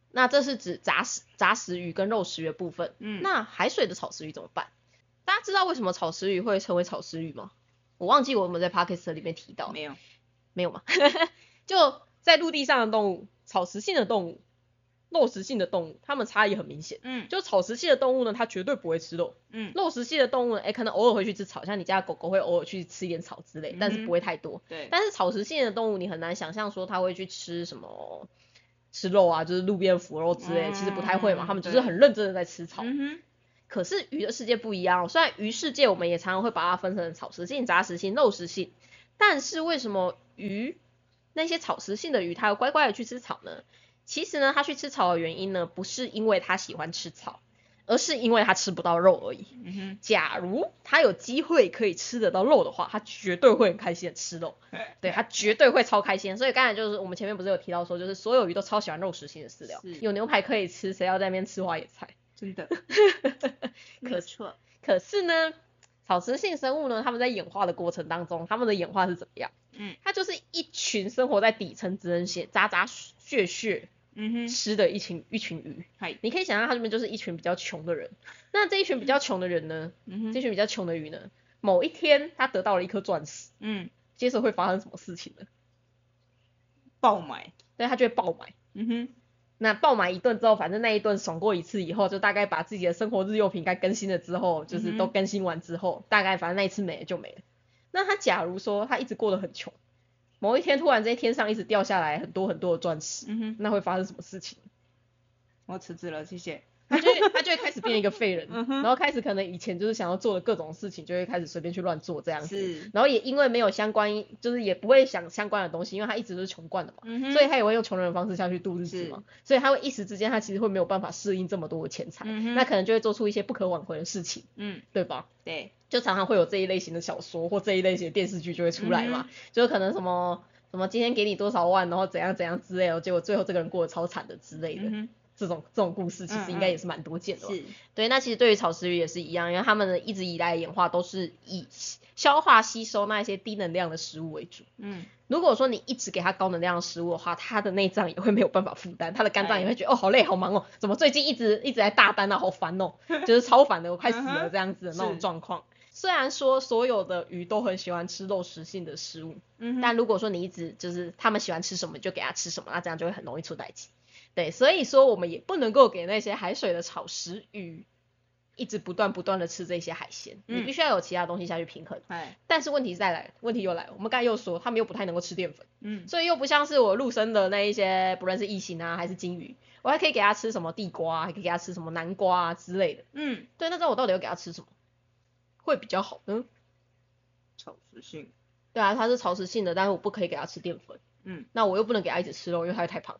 那这是指杂食杂食鱼跟肉食鱼的部分。嗯。那海水的草食鱼怎么办？大家知道为什么草食鱼会成为草食鱼吗？我忘记我有没有在 p o c k e t 里面提到，没有，没有嘛？就在陆地上的动物，草食性的动物，肉食性的动物，它们差异很明显。嗯，就草食性的动物呢，它绝对不会吃肉。嗯，肉食性的动物呢，哎，可能偶尔会去吃草，像你家狗狗会偶尔去吃一点草之类，但是不会太多。对。但是草食性的动物，你很难想象说它会去吃什么吃肉啊，就是路边腐肉之类，其实不太会嘛，它们只是很认真的在吃草。嗯可是鱼的世界不一样，虽然鱼世界我们也常常会把它分成草食性、杂食性、肉食性，但是为什么鱼那些草食性的鱼它要乖乖的去吃草呢？其实呢，它去吃草的原因呢，不是因为它喜欢吃草，而是因为它吃不到肉而已。假如它有机会可以吃得到肉的话，它绝对会很开心的吃肉，对，它绝对会超开心。所以刚才就是我们前面不是有提到说，就是所有鱼都超喜欢肉食性的饲料，有牛排可以吃，谁要在那边吃花野菜？真的，可错。可是呢，草食性生物呢，它们在演化的过程当中，它们的演化是怎么样？嗯，它就是一群生活在底层，只能写渣渣血血，嗯哼，吃的一群一群鱼。嗨，你可以想象它这边就是一群比较穷的人。那这一群比较穷的人呢，嗯哼，这群比较穷的鱼呢，某一天他得到了一颗钻石，嗯，接着会发生什么事情呢？爆买，对，他就会爆买，嗯哼。那爆买一顿之后，反正那一顿爽过一次以后，就大概把自己的生活日用品该更新了之后，就是都更新完之后，大概反正那一次没了就没了。那他假如说他一直过得很穷，某一天突然在天上一直掉下来很多很多的钻石，那会发生什么事情？我辞职了，谢谢。他就会他就会开始变一个废人，然后开始可能以前就是想要做的各种事情，就会开始随便去乱做这样子。然后也因为没有相关，就是也不会想相关的东西，因为他一直都是穷惯的嘛，所以他也会用穷人的方式下去度日子嘛。所以他会一时之间他其实会没有办法适应这么多的钱财，那可能就会做出一些不可挽回的事情，嗯，对吧？对，就常常会有这一类型的小说或这一类型的电视剧就会出来嘛，就可能什么什么今天给你多少万，然后怎样怎样之类的，结果最后这个人过得超惨的之类的。这种这种故事其实应该也是蛮多见的，是，对，那其实对于草食鱼也是一样，因为它们的一直以来演化都是以消化吸收那一些低能量的食物为主，嗯，如果说你一直给它高能量的食物的话，它的内脏也会没有办法负担，它的肝脏也会觉得哦好累好忙哦，怎么最近一直一直在大单啊，好烦哦，就是超烦的，我快死了这样子的那种状况。虽然说所有的鱼都很喜欢吃肉食性的食物，嗯，但如果说你一直就是它们喜欢吃什么就给它吃什么，那这样就会很容易出代气。对，所以说我们也不能够给那些海水的草食鱼一直不断不断的吃这些海鲜，你必须要有其他东西下去平衡。哎，但是问题再来，问题又来了，我们刚才又说他们又不太能够吃淀粉，嗯，所以又不像是我陆生的那一些，不论是异形啊还是金鱼，我还可以给它吃什么地瓜，还可以给它吃什么南瓜啊之类的。嗯，对，那这我到底要给它吃什么会比较好呢？草食性。对啊，它是草食性的，但是我不可以给它吃淀粉。嗯，那我又不能给它一直吃肉，因为它会太胖。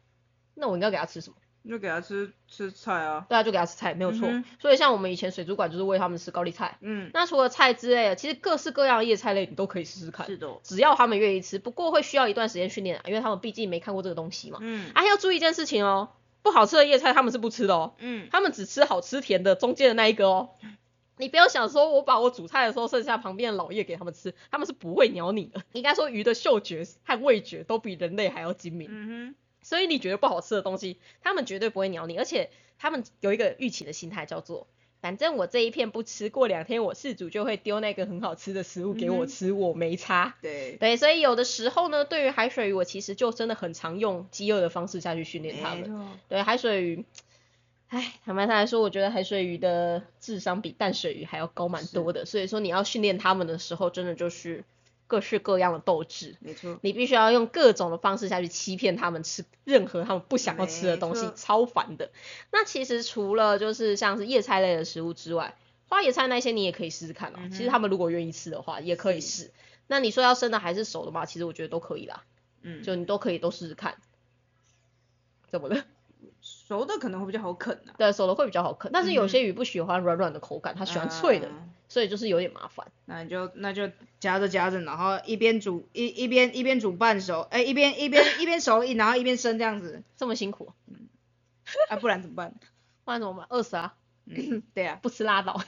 那我应该给他吃什么？就给他吃吃菜啊。对啊，就给他吃菜，没有错。所以像我们以前水族馆就是喂他们吃高丽菜。嗯。那除了菜之类的，其实各式各样的叶菜类你都可以试试看。是的。只要他们愿意吃，不过会需要一段时间训练啊，因为他们毕竟没看过这个东西嘛。嗯。啊，要注意一件事情哦，不好吃的叶菜他们是不吃的哦。嗯。他们只吃好吃甜的中间的那一个哦。你不要想说我把我煮菜的时候剩下旁边的老叶给他们吃，他们是不会鸟你的。应该说鱼的嗅觉和味觉都比人类还要精明。嗯哼。所以你觉得不好吃的东西，他们绝对不会鸟你，而且他们有一个预期的心态，叫做反正我这一片不吃，过两天我饲主就会丢那个很好吃的食物给我吃，我没差。对对，所以有的时候呢，对于海水鱼，我其实就真的很常用饥饿的方式下去训练它们。对海水鱼，唉，坦白来说，我觉得海水鱼的智商比淡水鱼还要高蛮多的，所以说你要训练它们的时候，真的就是。各式各样的斗志，没错，你必须要用各种的方式下去欺骗他们吃任何他们不想要吃的东西，超烦的。那其实除了就是像是叶菜类的食物之外，花椰菜那些你也可以试试看啊。嗯其实他们如果愿意吃的话，也可以试。那你说要生的还是熟的嘛？其实我觉得都可以啦，嗯，就你都可以都试试看。怎么了？熟的可能会比较好啃啊。对，熟的会比较好啃，但是有些鱼不喜欢软软的口感，它喜欢脆的，啊所以就是有点麻烦。那你就那就夹着夹着，然后一边煮一一边一边煮半熟，哎、一边一边一边熟，一然后一边生这样子，这么辛苦，啊，不然怎么办？不然怎么办？饿死啊！嗯，对啊，不吃拉倒。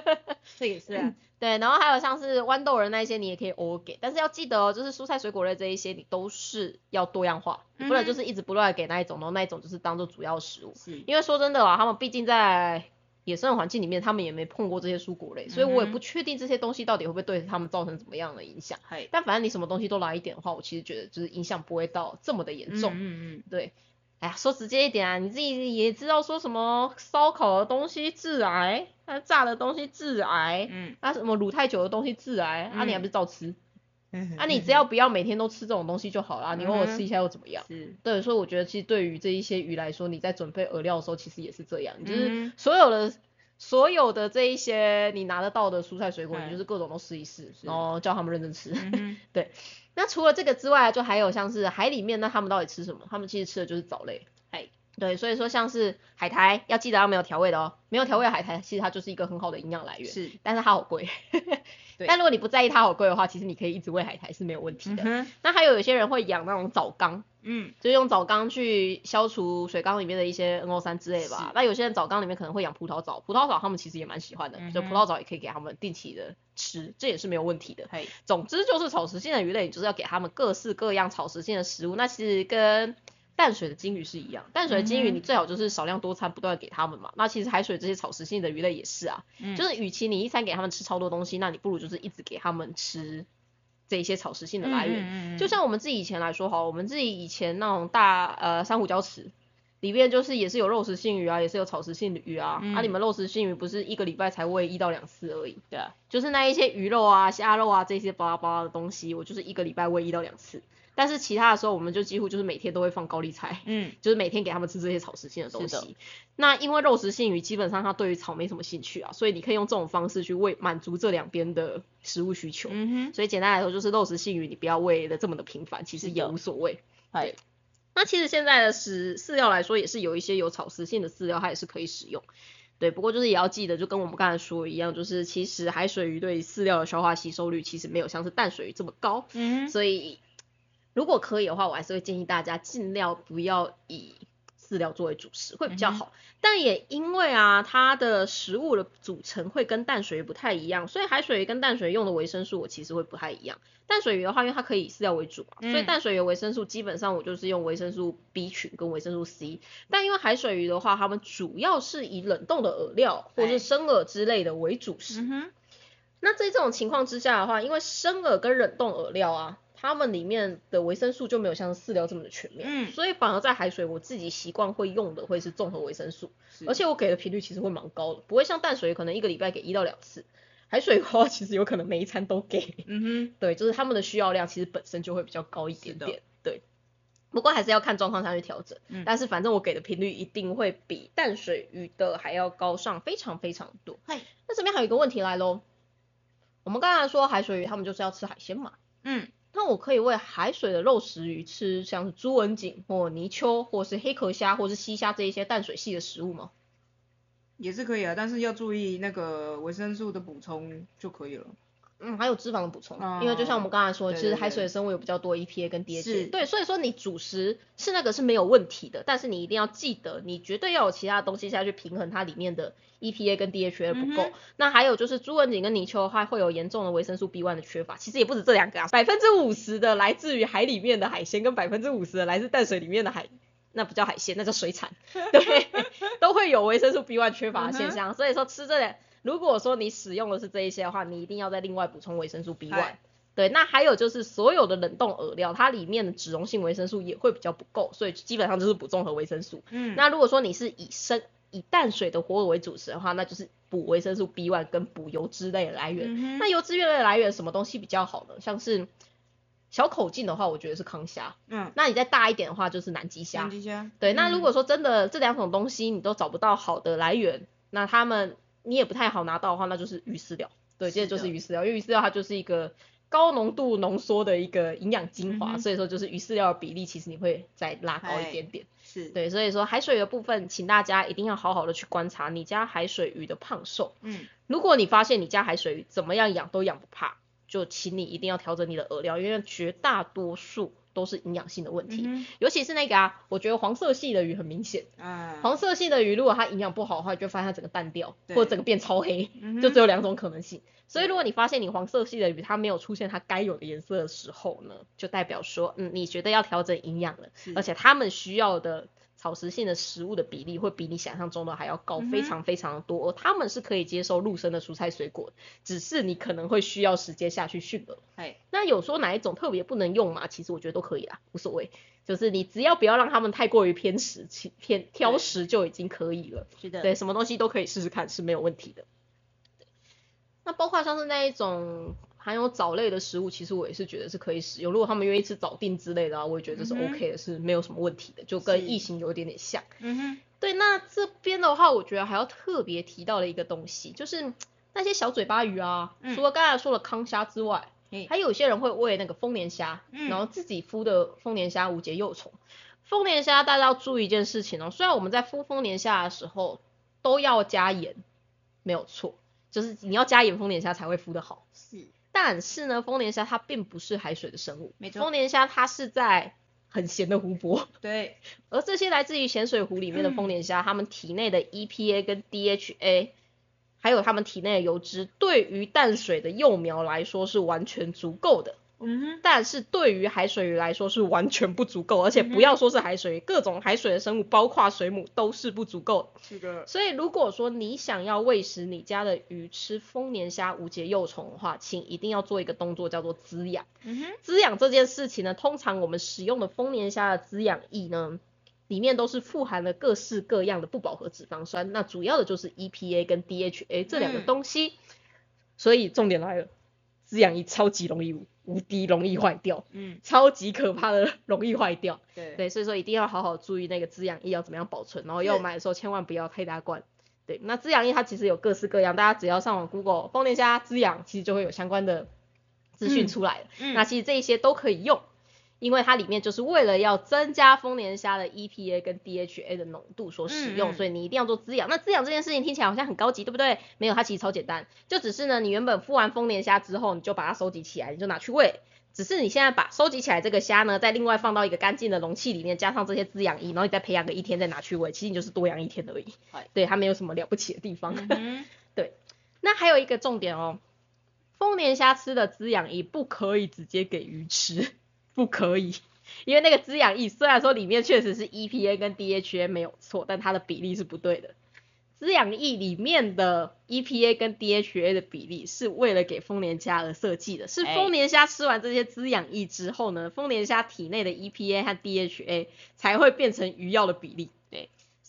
这也是啊，对，然后还有像是豌豆仁那一些，你也可以偶尔给，但是要记得哦，就是蔬菜水果类这一些，你都是要多样化，你不能就是一直不断地给那一种，然后那一种就是当做主要食物。是，因为说真的啊，他们毕竟在野生的环境里面，他们也没碰过这些蔬果类，所以我也不确定这些东西到底会不会对他们造成怎么样的影响。嗨，但反正你什么东西都来一点的话，我其实觉得就是影响不会到这么的严重。嗯嗯对，哎呀，说直接一点啊，你自己也知道说什么烧烤的东西致癌，那炸的东西致癌，嗯啊什么卤太久的东西致癌，啊你还嗯不是照吃？嗯，啊你只要不要每天都吃这种东西就好啦，你偶尔吃一下又怎么样？是，对，所以我觉得其实对于这一些鱼来说，你在准备饵料的时候，其实也是这样，就是嗯所有的。所有的这一些你拿得到的蔬菜水果，嗯你就是各种都试一试，然后叫他们认真吃。嗯哼 那除了这个之外，就还有像是海里面，那他们到底吃什么？他们其实吃的就是藻类。嗨，对，所以说像是海苔，要记得要没有调味的哦，没有调味的海苔，其实它就是一个很好的营养来源，是，但是它好贵。对但如果你不在意它好贵的话，其实你可以一直喂海苔是没有问题的。嗯，那还有有些人会养那种藻缸，嗯就是用藻缸去消除水缸里面的一些 NO 3之类吧。那有些人藻缸里面可能会养葡萄藻，葡萄藻他们其实也蛮喜欢的，就葡萄藻也可以给他们定期的吃，这也是没有问题的。嗨，总之就是草食性的鱼类，你就是要给他们各式各样草食性的食物。那其实跟淡水的金鱼是一样，淡水的金鱼你最好就是少量多餐，不断地给它们嘛。那其实海水这些草食性的鱼类也是啊，嗯就是与其你一餐给它们吃超多东西，那你不如就是一直给它们吃这一些草食性的来源。源就像我们自己以前来说好，我们自己以前那种大呃珊瑚礁池。里面就是也是有肉食性鱼啊，也是有草食性的鱼啊。嗯啊，你们肉食性鱼不是一个礼拜才喂一到两次而已，对啊，就是那一些鱼肉啊、虾肉啊这些巴拉巴拉的东西，我就是一个礼拜喂一到两次。但是其他的时候，我们就几乎就是每天都会放高丽菜，嗯 就是每天给他们吃这些草食性的东西。那因为肉食性鱼基本上它对于草没什么兴趣啊，所以你可以用这种方式去喂满足这两边的食物需求。嗯哼，所以简单来说，就是肉食性鱼你不要喂的这么的频繁，其实也无所谓。嗨对，那其实现在的食饲料来说，也是有一些有草食性的饲料，它也是可以使用。对，不过就是也要记得，就跟我们刚才说的一样，就是其实海水鱼对饲料的消化吸收率其实没有像是淡水鱼这么高，嗯，所以如果可以的话，我还是会建议大家尽量不要以饲料作为主食，会比较好。但也因为啊，它的食物的组成会跟淡水鱼不太一样，所以海水鱼跟淡水鱼用的维生素我其实会不太一样。淡水鱼的话，因为它可以以饲料为主嘛，所以嗯淡水鱼的维生素基本上我就是用维生素 B 群跟维生素 C。但因为海水鱼的话，它们主要是以冷冻的饵料或哎是生饵之类的为主食。那在这种情况之下的话，因为生饵跟冷冻饵料啊，它们里面的维生素就没有像饲料这么的全面，嗯。所以反而在海水我自己习惯会用的会是综合维生素，而且我给的频率其实会蛮高的，不会像淡水可能一个礼拜给一到两次，海水的话其实有可能每一餐都给，嗯哼，对，就是它们的需要量其实本身就会比较高一点点，对。不过还是要看状况下去调整，嗯。但是反正我给的频率一定会比淡水鱼的还要高上非常非常多。嗨，那这边还有一个问题来喽，我们刚才说海水鱼他们就是要吃海鲜嘛，嗯，那我可以喂海水的肉食鱼吃像是猪文锦或泥鳅或是黑壳虾或是西虾这一些淡水系的食物吗？也是可以啊，但是要注意那个维生素的补充就可以了。嗯，还有脂肪的补充，哦因为就像我们刚才说其实海水的生物有比较多 EPA 跟 DHA，是。对，所以说你主食是那个是没有问题的，但是你一定要记得，你绝对要有其他的东西下去平衡它里面的 EPA 跟 DHA 不够。嗯那还有就是朱文锦跟泥鳅的话，会有严重的维生素 B1 的缺乏，其实也不止这两个啊，百分之五十的来自于海里面的海鲜，跟百分之五十的来自淡水里面的海。那不叫海鲜，那叫水产，对，都会有维生素 B1 缺乏的现象。所以说吃这两，如果说你使用的是这一些的话，你一定要再另外补充维生素 B1 嗨。对，那还有就是所有的冷冻饵料，它里面的脂溶性维生素也会比较不够，所以基本上就是补综合维生素。嗯，那如果说你是以生以淡水的活饵为主食的话，那就是补维生素 B1 跟补油脂类的来源。嗯那油脂类的来源什么东西比较好呢？像是小口径的话，我觉得是康虾。嗯，那你再大一点的话，就是南极虾南极虾，对，那嗯如果说真的这两种东西你都找不到好的来源，那他们你也不太好拿到的话，那就是鱼饲料。对，是接着就是鱼饲料，因为鱼饲料它就是一个高浓度浓缩的一个营养精华，嗯所以说就是鱼饲料的比例其实你会再拉高一哎点点。是，对，所以说海水的部分，请大家一定要好好的去观察你家海水鱼的胖瘦。嗯，如果你发现你家海水鱼怎么样养都养不怕，就请你一定要调整你的饵料，因为绝大多数都是营养性的问题。嗯尤其是那个啊，我觉得黄色系的鱼很明显，黄色系的鱼如果它营养不好的话，你就会发现它整个淡掉，或者整个变超黑，嗯就只有两种可能性。所以如果你发现你黄色系的鱼它没有出现它该有的颜色的时候呢，就代表说，嗯，你觉得要调整营养了，而且它们需要的草食性的食物的比例会比你想象中的还要高，非常非常的多，而它们是可以接受陆生的蔬菜水果，只是你可能会需要时间下去驯饵。哎，那有说哪一种特别不能用嘛？其实我觉得都可以啦，无所谓。就是你只要不要让他们太过于偏食、其偏挑食就已经可以了。是的，对，什么东西都可以试试看是没有问题的。那包括像是那一种含有藻类的食物，其实我也是觉得是可以使用。如果他们愿意吃藻锭之类的啊，我也觉得这是 OK 的，是没有什么问题的，就跟异形有一点点像。嗯哼，对，那这边的话，我觉得还要特别提到的一个东西，就是那些小嘴巴鱼啊，嗯除了刚才说的康虾之外，嘿还有些人会喂那个丰年虾，嗯然后自己孵的丰年虾无节幼虫。丰年虾大家要注意一件事情哦，虽然我们在孵丰年虾的时候都要加盐，没有错，就是你要加盐，丰年虾才会孵得好。是，但是呢，丰年虾它并不是海水的生物，没错丰年虾它是在很咸的湖泊，对，而这些来自于咸水湖里面的丰年虾，它们体内的 EPA 跟 DHA，还有它们体内的油脂，对于淡水的幼苗来说是完全足够的。嗯哼，但是对于海水鱼来说是完全不足够，而且不要说是海水鱼，各种海水的生物，包括水母都是不足够的。是的，所以如果说你想要喂食你家的鱼吃丰年虾无节幼虫的话，请一定要做一个动作叫做滋养。嗯哼，滋养这件事情呢，通常我们使用的丰年虾的滋养液呢，里面都是富含了各式各样的不饱和脂肪酸，那主要的就是 EPA 跟 DHA 这两个嗯东西。所以重点来了，滋养液超级容易无敌容易坏掉，嗯，超级可怕的容易坏掉。对，对，所以说一定要好好注意那个滋养液要怎么样保存，然后要是买的时候千万不要太大罐。对，那滋养液它其实有各式各样，大家只要上网 Google 丰年虾滋养，其实就会有相关的资讯嗯出来了。嗯那其实这一些都可以用，因为它里面就是为了要增加丰年虾的 EPA 跟 DHA 的浓度所使用，嗯嗯所以你一定要做滋养。那滋养这件事情听起来好像很高级，对不对？没有，它其实超简单，就只是呢，你原本孵完丰年虾之后，你就把它收集起来，你就拿去喂。只是你现在把收集起来这个虾呢，再另外放到一个干净的容器里面，加上这些滋养液，然后你再培养个一天再拿去喂，其实你就是多养一天而已。对，它没有什么了不起的地方。嗯哼，那还有一个重点哦，丰年虾吃的滋养液不可以直接给鱼吃，不可以，因为那个滋养液虽然说里面确实是 EPA 跟 DHA 没有错，但它的比例是不对的。滋养液里面的 EPA 跟 DHA 的比例是为了给丰年虾而设计的，是哎丰年虾吃完这些滋养液之后呢，丰年虾体内的 EPA 和 DHA 才会变成鱼药的比例。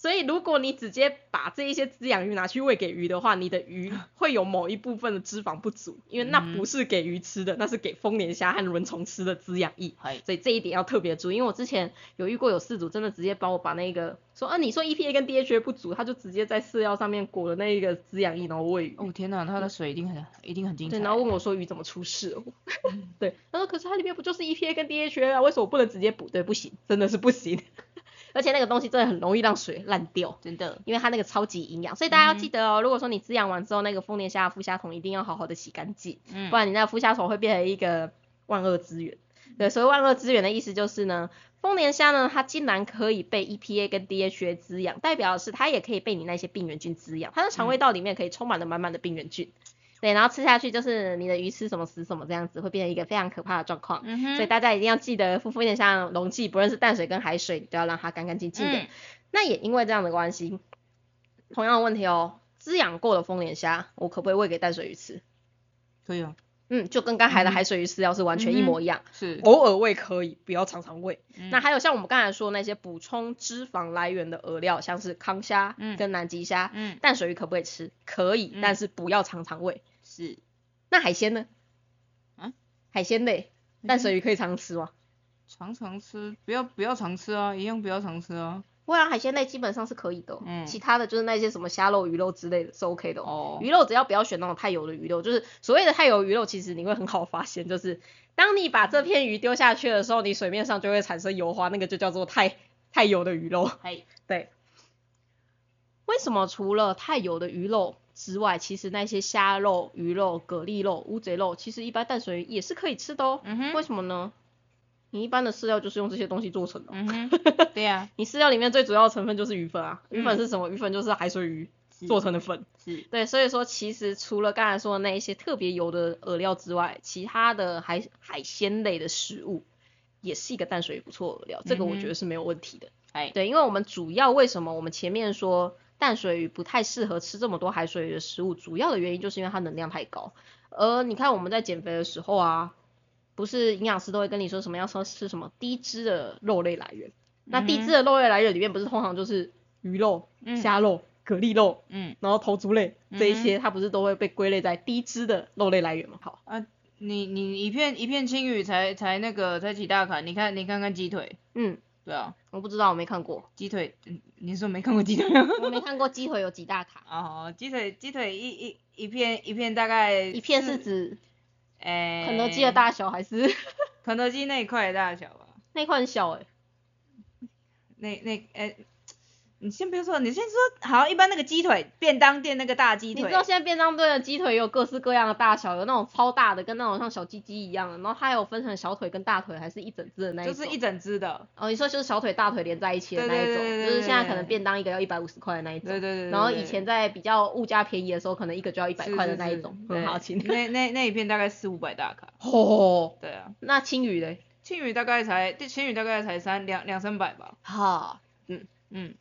对，所以如果你直接把这一些滋养鱼拿去喂给鱼的话，你的鱼 会有某一部分的脂肪不足，因为那嗯不是给鱼吃的，那是给丰年虾和轮虫吃的滋养液。嗨，所以这一点要特别注意，因为我之前有遇过有饲主真的直接帮我把那个说，啊你说 EPA 跟 DHA 不足，他就直接在饲料上面裹了那一个滋养液，然后喂鱼。哦天哪，他的水一定很一定很精彩。对，然后问我说鱼怎么出事了？对，他说可是它里面不就是 EPA 跟 DHA 啊，为什么不能直接补？对，不行，真的是不行。而且那个东西真的很容易让水烂掉。真的，因为它那个超级营养，所以大家要记得哦。如果说你滋养完之后，那个丰年虾的孵虾桶一定要好好的洗干净，嗯不然你那个孵虾桶会变成一个万恶之源。对，所谓万恶之源的意思就是呢，丰年虾呢，它竟然可以被 EPA 跟 DHA 滋养，代表的是它也可以被你那些病原菌滋养，它的肠胃道里面可以充满了满满的病原菌。对，然后吃下去就是你的鱼吃什么死什么这样子，会变成一个非常可怕的状况。嗯哼，所以大家一定要记得，孵丰年虾的容器，不论是淡水跟海水，你都要让它干干净净的。嗯那也因为这样的关系，同样的问题哦，滋养过的丰年虾，我可不可以喂给淡水鱼吃？可以啊，嗯，就跟刚才的嗯海水鱼饲料是完全一模一样，是，偶尔喂可以，不要常常喂。嗯那还有像我们刚才说那些补充脂肪来源的饵料，像是康虾嗯跟南极虾，嗯淡水鱼可不可以吃？可以，嗯但是不要常常喂。是，那海鲜呢？啊，海鲜类，淡水鱼可以常吃吗？常常吃，不要不要常吃啊，一样不要常吃啊。未来海鲜类基本上是可以的哦，嗯其他的就是那些什么虾肉、鱼肉之类的是 OK 的哦。哦，鱼肉只要不要选那种太油的鱼肉，就是所谓的太油鱼肉，其实你会很好发现，就是当你把这片鱼丢下去的时候，你水面上就会产生油花，那个就叫做太太油的鱼肉。嘿，对，为什么除了太油的鱼肉之外，其实那些虾肉、鱼肉、蛤蜊肉、乌贼肉，其实一般淡水鱼也是可以吃的哦。嗯哼为什么呢？你一般的饲料就是用这些东西做成的哦、嗯哼，对呀，你饲料里面最主要的成分就是鱼粉啊，鱼粉嗯是什么？鱼粉就是海水鱼做成的粉。是，对，所以说其实除了刚才说的那一些特别油的饵料之外，其他的海海鲜类的食物也是一个淡水鱼不错的饵料，这个我觉得是没有问题的。哎，对，因为我们主要为什么我们前面说淡水鱼不太适合吃这么多海水鱼的食物，主要的原因就是因为它能量太高。而你看我们在减肥的时候啊，不是营养师都会跟你说什么要说吃什么低脂的肉类来源，那低脂的肉类来源里面不是通常就是鱼肉、嗯虾肉、蛤蜊肉，嗯然后头足类这一些，它不是都会被归类在低脂的肉类来源吗？好，啊，你你一片一片青鱼才才那个才几大卡，你看你看看鸡腿，嗯，对啊，我不知道，我没看过，鸡腿，嗯你说没看过鸡腿吗？我没看过鸡腿有几大卡，哦，鸡腿鸡腿一一一片一片大概一片是四指诶，肯德基的大小还是？肯德基那一块的大小吧？那块很小哎、那那诶，你先不要说，你先说好，一般那个鸡腿便当店那个大鸡腿，你知道现在便当店的鸡腿有各式各样的大小，有那种超大的，跟那种像小鸡鸡一样的，然后它有分成小腿跟大腿，还是一整只的那一种。就是一整只的，哦，你说就是小腿大腿连在一起的那一种，就是现在可能便当一个要一百五十块的那一种。对对对对然后以前在比较物价便宜的时候，可能一个就要一百块的那一种，很好请。那那那一片大概四五百大卡，哦，对啊，那青鱼嘞？青鱼大概才，青鱼大概才三两两三百吧，哈，嗯嗯，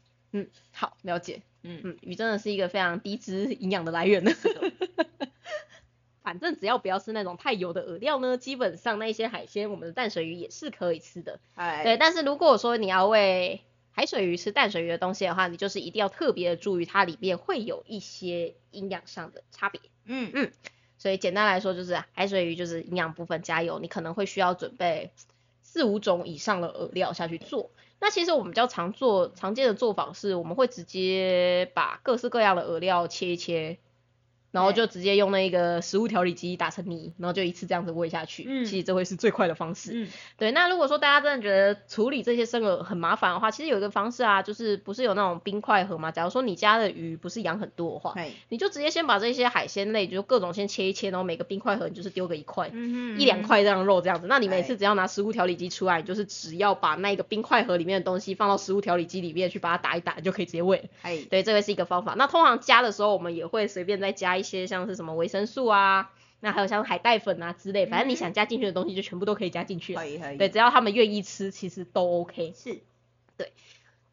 好，了解。嗯，嗯，鱼真的是一个非常低脂营养的来源呢。反正只要不要吃那种太油的饵料呢，基本上那些海鲜，我们的淡水鱼也是可以吃的。哎，对，但是如果说你要喂海水鱼吃淡水鱼的东西的话，你就是一定要特别的注意它里面会有一些营养上的差别。嗯嗯所以简单来说，就是海水鱼就是营养部分加油，你可能会需要准备四五种以上的饵料下去做。那其实我们比较常做常见的做法是，我们会直接把各式各样的饵料切一切，然后就直接用那个食物调理机打成泥，然后就一次这样子喂下去。嗯其实这会是最快的方式。嗯对，那如果说大家真的觉得处理这些生饵很麻烦的话，其实有一个方式啊，就是不是有那种冰块盒嘛？假如说你家的鱼不是养很多的话，哎，你就直接先把这些海鲜类，就各种先切一切，然后每个冰块盒你就是丢个一块。嗯一两，块这样肉这样子，那你每次哎只要拿食物调理机出来，你就是只要把那个冰块盒里面的东西放到食物调理机里面去把它打一打，你就可以直接喂了。哎，对，这个是一个方法。那通常加的时候，我们也会随便再加一些像是什么维生素啊，那还有像海带粉啊之类，反正你嗯想加进去的东西就全部都可以加进去了。可以可以，对，，只要他们愿意吃，其实都 OK。是，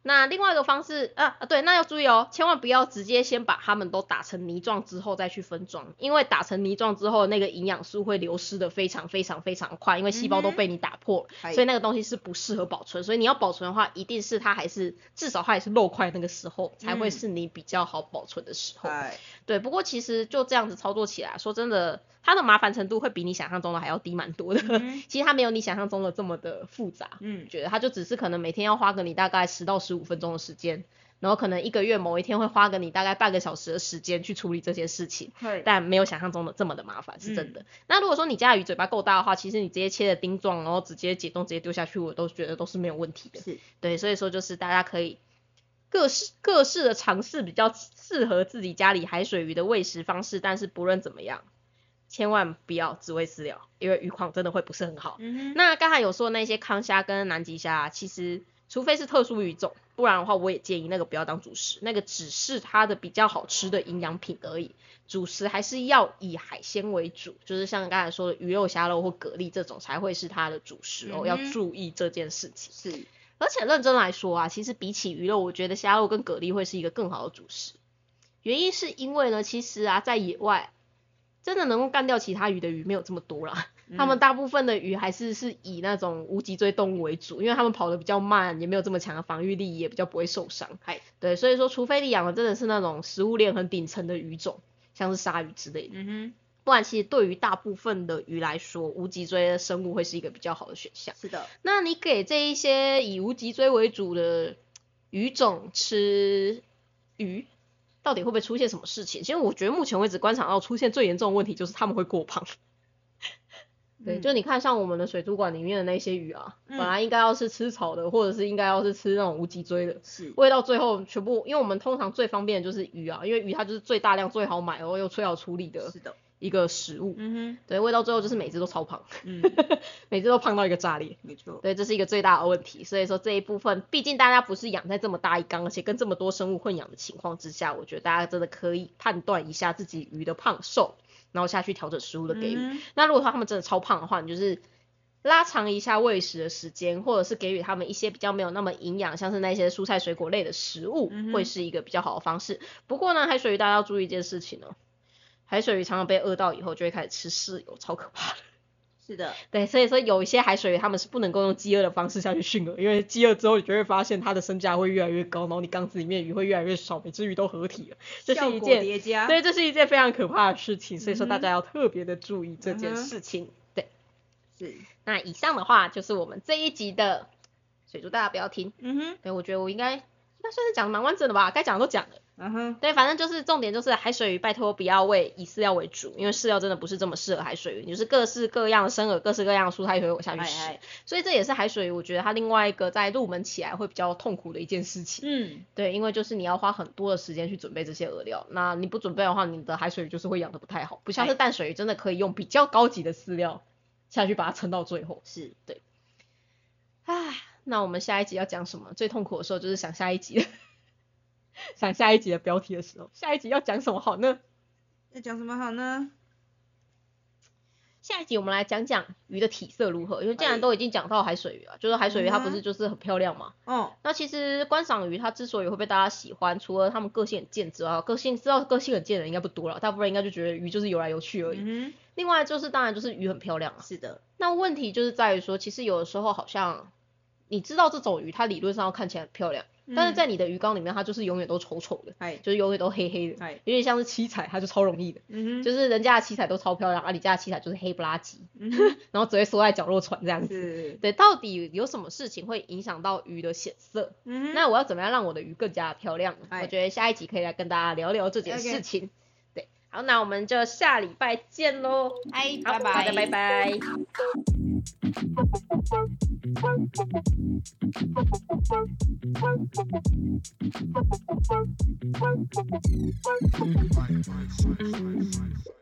那另外一个方式啊啊，对，那要注意哦，千万不要直接先把它们都打成泥状之后再去分装，因为打成泥状之后，那个营养素会流失的非常非常非常快，因为细胞都被你打破了，哎所以那个东西是不适合保存。所以你要保存的话，一定是它还是至少它也是肉块那个时候，才会嗯是你比较好保存的时候。哎，对，不过其实就这样子操作起来，说真的，它的麻烦程度会比你想象中的还要低蛮多的。嗯 其实它没有你想象中的这么的复杂。嗯，觉得它就只是可能每天要花个你大概十到十五分钟的时间，然后可能一个月某一天会花个你大概半个小时的时间去处理这些事情，对，但没有想象中的这么的麻烦，是真嗯的。那如果说你家的鱼嘴巴够大的话，其实你直接切的丁状，然后直接解冻直接丢下去，我都觉得都是没有问题的。是，对，所以说就是大家可以各式各式的尝试比较适合自己家里海水鱼的喂食方式，但是不论怎么样，千万不要只喂饲料，因为鱼况真的会不是很好。那刚才有说那些康虾跟南极虾，其实除非是特殊鱼种，不然的话我也建议那个不要当主食，那个只是它的比较好吃的营养品而已。主食还是要以海鲜为主，就是像刚才说的鱼肉、虾肉或蛤蜊这种才会是它的主食哦，嗯要注意这件事情。是，而且认真来说啊，其实比起鱼肉，我觉得虾肉跟蛤蜊会是一个更好的主食。原因是因为呢，其实啊，在野外真的能够干掉其他鱼的鱼没有这么多啦。他们大部分的鱼还是是以那种无脊椎动物为主，因为他们跑得比较慢，也没有这么强的防御力，也比较不会受伤。嗨，对，所以说除非你养的真的是那种食物链很顶层的鱼种，像是鲨鱼之类的，嗯哼，不然其实对于大部分的鱼来说，无脊椎的生物会是一个比较好的选项。是的，那你给这一些以无脊椎为主的鱼种吃鱼，到底会不会出现什么事情？其实我觉得目前为止观察到出现最严重的问题就是他们会过胖。对，嗯就你看像我们的水族馆里面的那些鱼啊，嗯本来应该要是吃草的，或者是应该要是吃那种无脊椎的，是喂到最后全部，因为我们通常最方便的就是鱼啊，因为鱼它就是最大量、最好买，然后又最好处理的是的，一个食物。嗯哼对，喂到最后就是每只都超胖，哼，嗯，每只都胖到一个炸裂。没错，对，这是一个最大的问题。所以说这一部分，毕竟大家不是养在这么大一缸，而且跟这么多生物混养的情况之下，我觉得大家真的可以判断一下自己鱼的胖瘦，然后下去调整食物的给予。嗯那如果说他们真的超胖的话，你就是拉长一下喂食的时间，或者是给予他们一些比较没有那么营养，像是那些蔬菜水果类的食物，嗯会是一个比较好的方式。不过呢，海水鱼大家要注意一件事情哦，海水鱼常常被饿到以后就会开始吃室友，超可怕的。是的，对，所以说有一些海水鱼它们是不能够用饥饿的方式下去驯饵，因为饥饿之后你就会发现它的身价会越来越高，然后你缸子里面鱼会越来越少，每只鱼都合体了，这是一件叠加，对，这是一件非常可怕的事情，所以说大家要特别的注意这件事情。对，是，那以上的话就是我们这一集的水族，大家不要听。嗯哼，对，我觉得我应该应该算是讲的蛮完整的吧，该讲的都讲了。嗯哼，对，反正就是重点就是海水鱼，拜托不要喂以饲料为主，因为饲料真的不是这么适合海水鱼，就是各式各样的生饵、各式各样的蔬菜水果下去吃，所以这也是海水鱼，我觉得它另外一个在入门起来会比较痛苦的一件事情。嗯，对，因为就是你要花很多的时间去准备这些饵料，那你不准备的话，你的海水鱼就是会养的不太好，不像是哎淡水鱼，真的可以用比较高级的饲料下去把它撑到最后。是对，唉，那我们下一集要讲什么？最痛苦的时候就是想下一集了，想下一集的标题的时候，下一集要讲什么好呢？要讲什么好呢？下一集我们来讲讲鱼的体色如何，因为既然哎都已经讲到海水鱼了，就是海水鱼它不是就是很漂亮嘛？哦，那其实观赏鱼它之所以会被大家喜欢，除了它们个性很贱之外，个性知道个性很贱的人应该不多了，大部分人应该就觉得鱼就是游来游去而已。嗯另外就是当然就是鱼很漂亮啊，，是的，那问题就是在于说，其实有的时候好像你知道这种鱼它理论上要看起来很漂亮，但是嗯在你的鱼缸里面它就是永远都丑丑的，嗨，就是永远都黑黑的，嗨，有点像是七彩，它就超容易的。就是人家的七彩都超漂亮，而、你家的七彩就是黑不拉几，然后只会缩在角落喘这样子。是，对，到底有什么事情会影响到鱼的显色？那我要怎么样让我的鱼更加漂亮我觉得下一集可以来跟大家聊聊这件事情。对，好，那我们就下礼拜见喽。拜拜，大家拜拜。Bye.